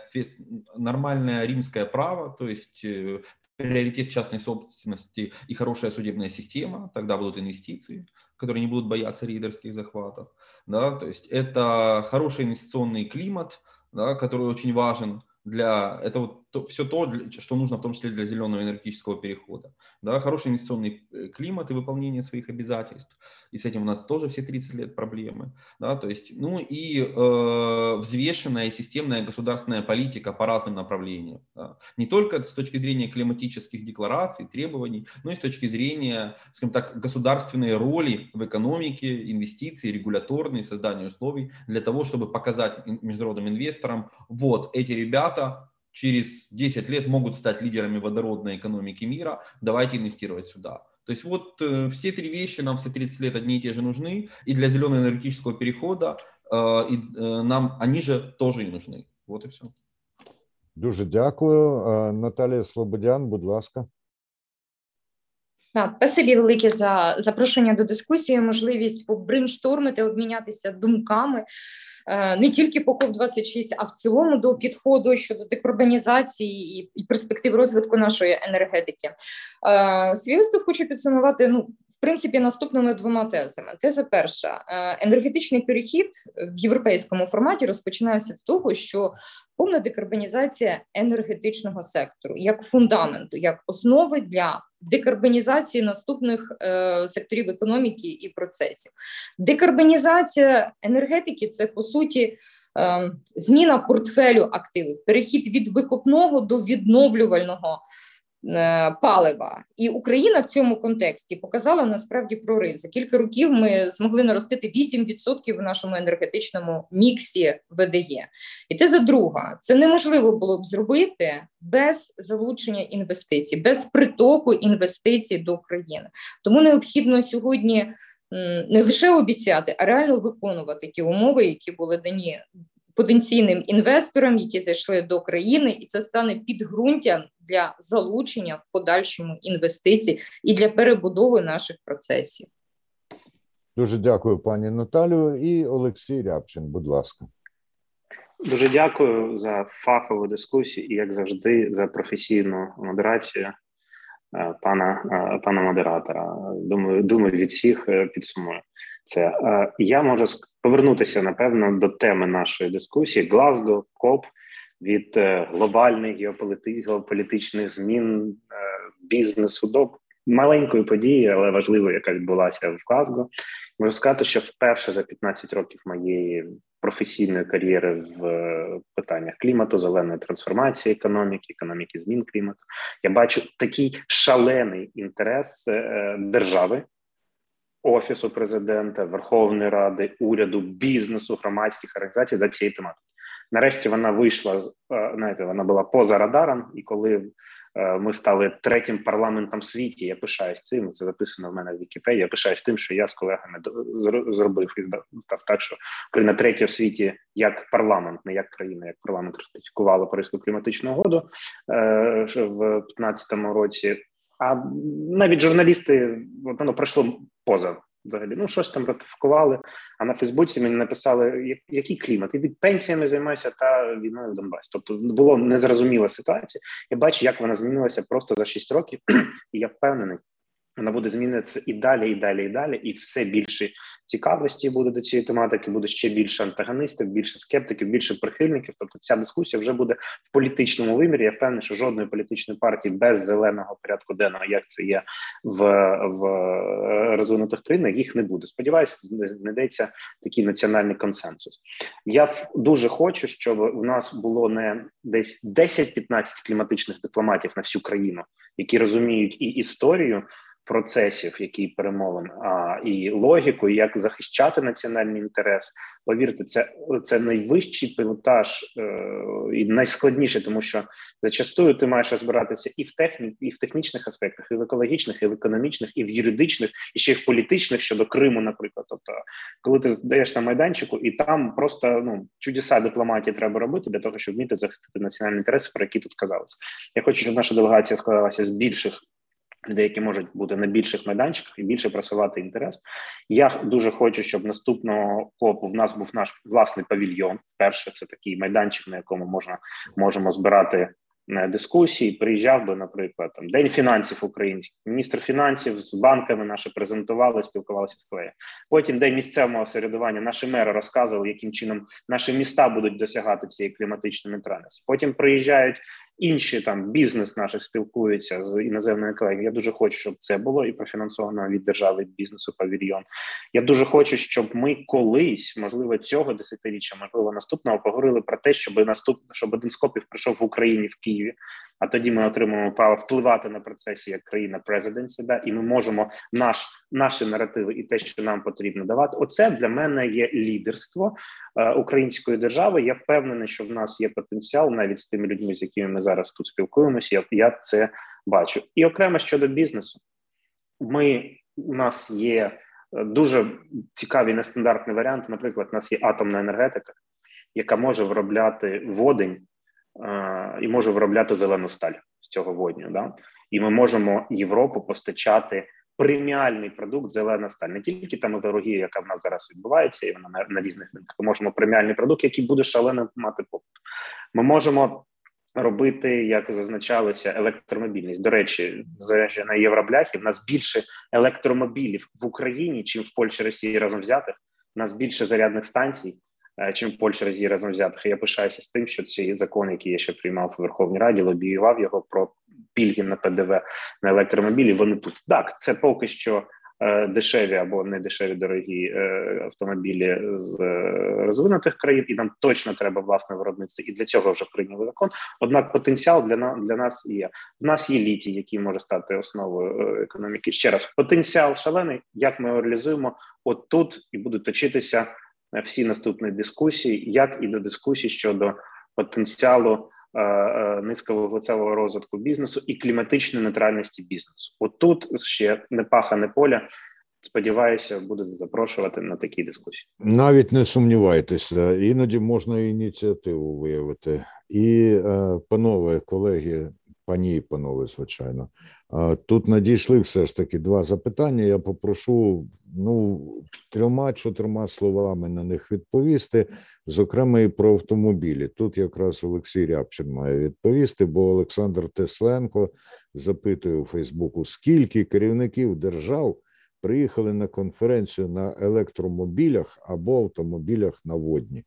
нормальное римское право, то есть э, приоритет частной собственности и хорошая судебная система, тогда будут инвестиции, которые не будут бояться рейдерских захватов. Да, то есть это хороший инвестиционный климат, да, который очень важен для это вот то, все то, что нужно в том числе для зеленого энергетического перехода. Да, хороший инвестиционный э, климат и выполнение своих обязательств. И с этим у нас тоже все 30 лет проблемы. Да, то есть, ну и э, взвешенная и системная государственная политика по разным направлениям. Да. Не только с точки зрения климатических деклараций, требований, но и с точки зрения, скажем так, государственной роли в экономике, инвестиций, регуляторной, создания условий для того, чтобы показать международным инвесторам, вот эти ребята через 10 лет могут стать лидерами водородной экономики мира, давайте инвестировать сюда. То есть вот э, все три вещи нам все 30 лет одни и те же нужны, и для зеленого энергетического перехода э, и, э, нам они же тоже и нужны. Вот и все. Дуже дякую. Наталія Слободян, будь ласка. Так, спасибі велике за запрошення до дискусії, можливість побрейнштормити, обмінятися думками е, не тільки по КОП 26 а в цілому до підходу щодо декарбонізації і, перспектив розвитку нашої енергетики. Е, свій виступ хочу підсумувати. Ну, принципі, наступними двома тезами. Теза перша е, енергетичний перехід в європейському форматі розпочинається з того, що повна декарбонізація енергетичного сектору як фундаменту, як основи для декарбонізації наступних е, секторів економіки і процесів. Декарбонізація енергетики це по суті е, зміна портфелю активів, перехід від викопного до відновлювального. Е, палива, і Україна в цьому контексті показала насправді прорив. За кілька років ми змогли наростити 8% в нашому енергетичному міксі ВДЄ. І те за друга, це неможливо було б зробити без залучення інвестицій, без притоку інвестицій до України. Тому необхідно сьогодні. Не лише обіцяти, а реально виконувати ті умови, які були дані потенційним інвесторам, які зайшли до країни, і це стане підґрунтям для залучення в подальшому інвестицій і для перебудови наших процесів. Дуже дякую, пані Наталію. І Олексій Рябчин, будь ласка. Дуже дякую за фахову дискусію і, як завжди, за професійну модерацію е, пана е, пана модератора. Думаю, думаю, від всіх е, підсумую це. Я можу повернутися напевно до теми нашої дискусії: Глазго, КОП від е, глобальних геополітичних змін е, бізнесу до маленької події, але важливої, яка відбулася в Глазго. Можу сказати, що вперше за 15 років моєї професійної кар'єри в е, питаннях клімату, зеленої трансформації економіки, економіки змін клімату, я бачу такий шалений інтерес держави офісу президента, Верховної Ради, уряду, бізнесу, громадських організацій до цієї тематики. Нарешті вона вийшла з е, знаєте, вона була поза радаром, і коли е, ми стали третім парламентом світі, я пишаюсь цим. Це записано в мене в Вікіпедії. Я пишаюсь тим, що я з колегами зробив і став так, що Україна третя в світі як парламент, не як країна, як парламент ратифікувала Паризьку кліматичну угоду е, в 2015 році. А навіть журналісти воно пройшло поза взагалі. Ну щось там ратифікували. А на Фейсбуці мені написали, який клімат, іди пенсіями займайся та війною в Донбасі. Тобто було незрозуміла ситуація. Я бачу, як вона змінилася просто за 6 років, <clears throat> і я впевнений вона буде змінитися і далі, і далі, і далі, і все більше цікавості буде до цієї тематики. Буде ще більше антагоністів, більше скептиків, більше прихильників. Тобто, ця дискусія вже буде в політичному вимірі. Я впевнений, що жодної політичної партії без зеленого порядку денного, як це є в в е, розвинутих країнах, їх не буде. Сподіваюся, знайдеться такий національний консенсус. Я дуже хочу, щоб в нас було не десь 10-15 кліматичних дипломатів на всю країну, які розуміють і історію процесів, які перемовин, а і логіку, як захищати національний інтерес. Повірте, це це найвищий пілотаж е, і найскладніше, тому що зачастую ти маєш розбиратися і в техні, і в технічних аспектах, і в екологічних, і в економічних, і в юридичних, і ще й в політичних щодо Криму, наприклад. Тобто, коли ти здаєш на майданчику, і там просто ну чудеса дипломатії треба робити для того, щоб вміти захистити національні інтереси, про які тут казалось. Я хочу, щоб наша делегація складалася з більших людей, які можуть бути на більших майданчиках і більше просувати інтерес. Я дуже хочу, щоб наступного копу в нас був наш власний павільйон. Вперше це такий майданчик, на якому можна можемо збирати Е, дискусії. Приїжджав би, наприклад, там день фінансів українських, міністр фінансів з банками наші презентували, спілкувалися з колегами. Потім день місцевого середування. Наші мери розказували, яким чином наші міста будуть досягати цієї кліматичної нейтральності. Потім приїжджають інші там бізнес наші спілкуються з іноземними колегами. Я дуже хочу, щоб це було і профінансовано від держави бізнесу павільйон. Я дуже хочу, щоб ми колись, можливо, цього десятиріччя, можливо, наступного поговорили про те, щоб наступ, щоб один з копів прийшов в Україні в Києві. А тоді ми отримуємо право впливати на процесі як країна президенція, да, і ми можемо наш наші наративи і те, що нам потрібно давати. Оце для мене є лідерство е, української держави. Я впевнений, що в нас є потенціал навіть з тими людьми, з якими ми зараз тут спілкуємося. Я, я це бачу. І окремо щодо бізнесу, ми у нас є е, дуже цікаві нестандартні варіанти. Наприклад, у нас є атомна енергетика, яка може виробляти водень і може виробляти зелену сталь. з цього водню. Да? І ми можемо Європу постачати преміальний продукт зелена сталь, не тільки та металургія, яка в нас зараз відбувається, і вона на, на різних ринках. Ми можемо преміальний продукт, який буде шалено мати попит. Ми можемо робити, як зазначалося, електромобільність. До речі, зважаючи на євробляхи, в нас більше електромобілів в Україні, чим в Польщі Росії разом взятих. У нас більше зарядних станцій. Е, чим в Польщі Росії разом взятих. Я пишаюся з тим, що ці закони, які я ще приймав у Верховній Раді, лобіював його про пільги на ПДВ на електромобілі. Вони тут так. Це поки що дешеві або не дешеві дорогі е, автомобілі з е, розвинутих країн, і нам точно треба власне виробництво, і для цього вже прийняли закон. Однак потенціал для нас для нас є. В нас є літій, який може стати основою економіки. Ще раз потенціал шалений. Як ми його реалізуємо? От тут і будуть точитися всі наступні дискусії, як і до дискусії щодо потенціалу. Е, е, низьковуглецевого розвитку бізнесу і кліматичної нейтральності бізнесу. От тут ще не паха, не поля. Сподіваюся, буде запрошувати на такі дискусії. Навіть не сумнівайтеся, іноді можна ініціативу виявити. І, е, панове колеги, пані і панове, звичайно, тут надійшли все ж таки два запитання. Я попрошу ну трьома-чотирма словами на них відповісти, зокрема і про автомобілі. Тут якраз Олексій Рябчин має відповісти, бо Олександр Тесленко запитує у Фейсбуку, скільки керівників держав приїхали на конференцію на електромобілях або автомобілях на водні.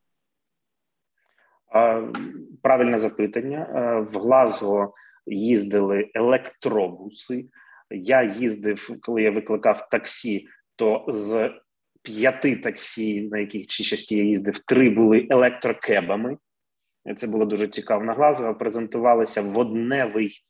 Правильне запитання в Глазго їздили електробуси. Я їздив, коли я викликав таксі, то з п'яти таксі, на яких чи часті я їздив, три були електрокебами. Це було дуже цікаво. На презентувалися водневий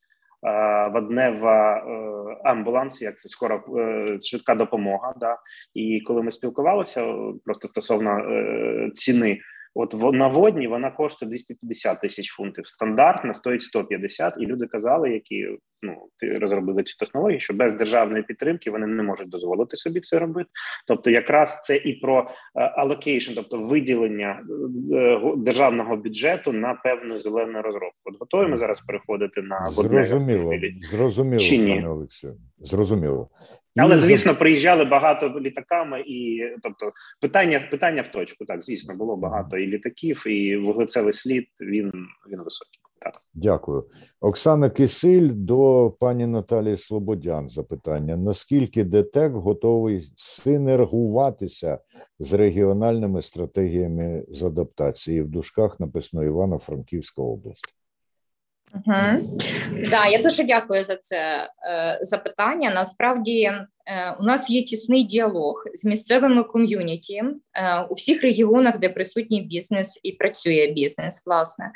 воднева е, амбуланс, як це скоро е, швидка допомога. Да? І коли ми спілкувалися просто стосовно е, ціни От на водні вона коштує 250 тисяч фунтів. Стандартна стоїть 150, і люди казали, які ну ти розробили цю технологію, що без державної підтримки вони не можуть дозволити собі це робити. Тобто, якраз це і про allocation, тобто виділення е, державного бюджету на певну зелену розробку. От готові ми зараз переходити на зрозуміло, зрозуміло, Чи ні? Олексію. Зрозуміло. Але звісно, приїжджали багато літаками, і тобто питання питання в точку. Так, звісно, було багато і літаків, і вуглецевий слід він він високий. Так, дякую, Оксана Кисиль до пані Наталії Слободян. Запитання: наскільки ДТЕК готовий синергуватися з регіональними стратегіями з адаптації в дужках написано Івано-Франківська область? Угу. Да, я дуже дякую за це е, запитання. Насправді е, у нас є тісний діалог з місцевими ком'юніті е, у всіх регіонах, де присутній бізнес і працює бізнес, власне.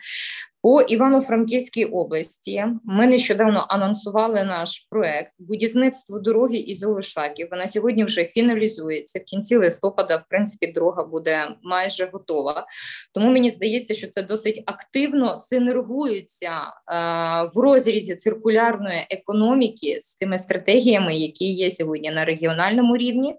По Івано-Франківській області ми нещодавно анонсували наш проект будівництво дороги із Олешлаків. Вона сьогодні вже фіналізується. В кінці листопада, в принципі, дорога буде майже готова. Тому мені здається, що це досить активно синергується е, в розрізі циркулярної економіки з тими стратегіями, які є сьогодні на регіональному рівні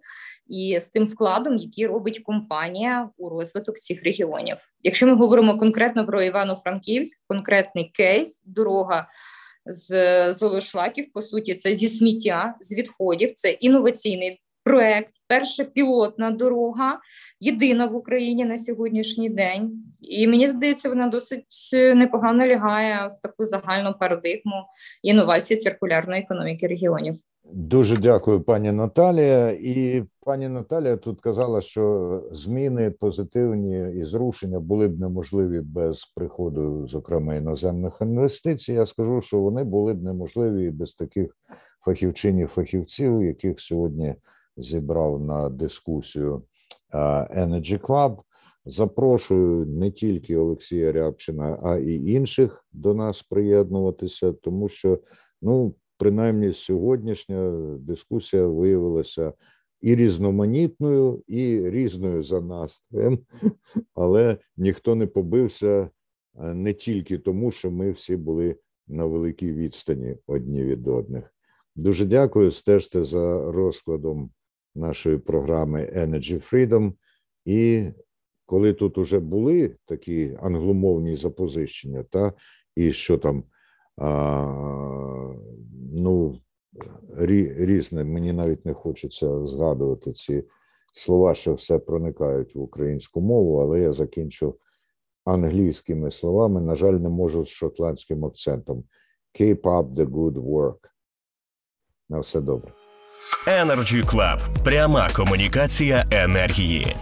і з тим вкладом, який робить компанія у розвиток цих регіонів. Якщо ми говоримо конкретно про Івано-Франківськ, конкретний кейс, дорога з Золошлаків, по суті, це зі сміття, з відходів, це інноваційний проект, перша пілотна дорога, єдина в Україні на сьогоднішній день. І мені здається, вона досить непогано лягає в таку загальну парадигму інновації циркулярної економіки регіонів. Дуже дякую, пані Наталія. І пані Наталія тут казала, що зміни позитивні і зрушення були б неможливі без приходу, зокрема іноземних інвестицій. Я скажу, що вони були б неможливі без таких фахівчинів, фахівців, яких сьогодні зібрав на дискусію Energy Club. Запрошую не тільки Олексія Рябчина, а і інших до нас приєднуватися, тому що ну принаймні сьогоднішня дискусія виявилася і різноманітною, і різною за настроєм, <laughs> але ніхто не побився е, не тільки тому, що ми всі були на великій відстані одні від одних. Дуже дякую. Стежте за розкладом нашої програми Energy Freedom. І коли тут уже були такі англомовні запозичення, та і що там а, ну, рі, різне. Мені навіть не хочеться згадувати ці слова, що все проникають в українську мову, але я закінчу англійськими словами. На жаль, не можу з шотландським акцентом. Keep up the good work. На все добре. Energy Club. Пряма комунікація енергії.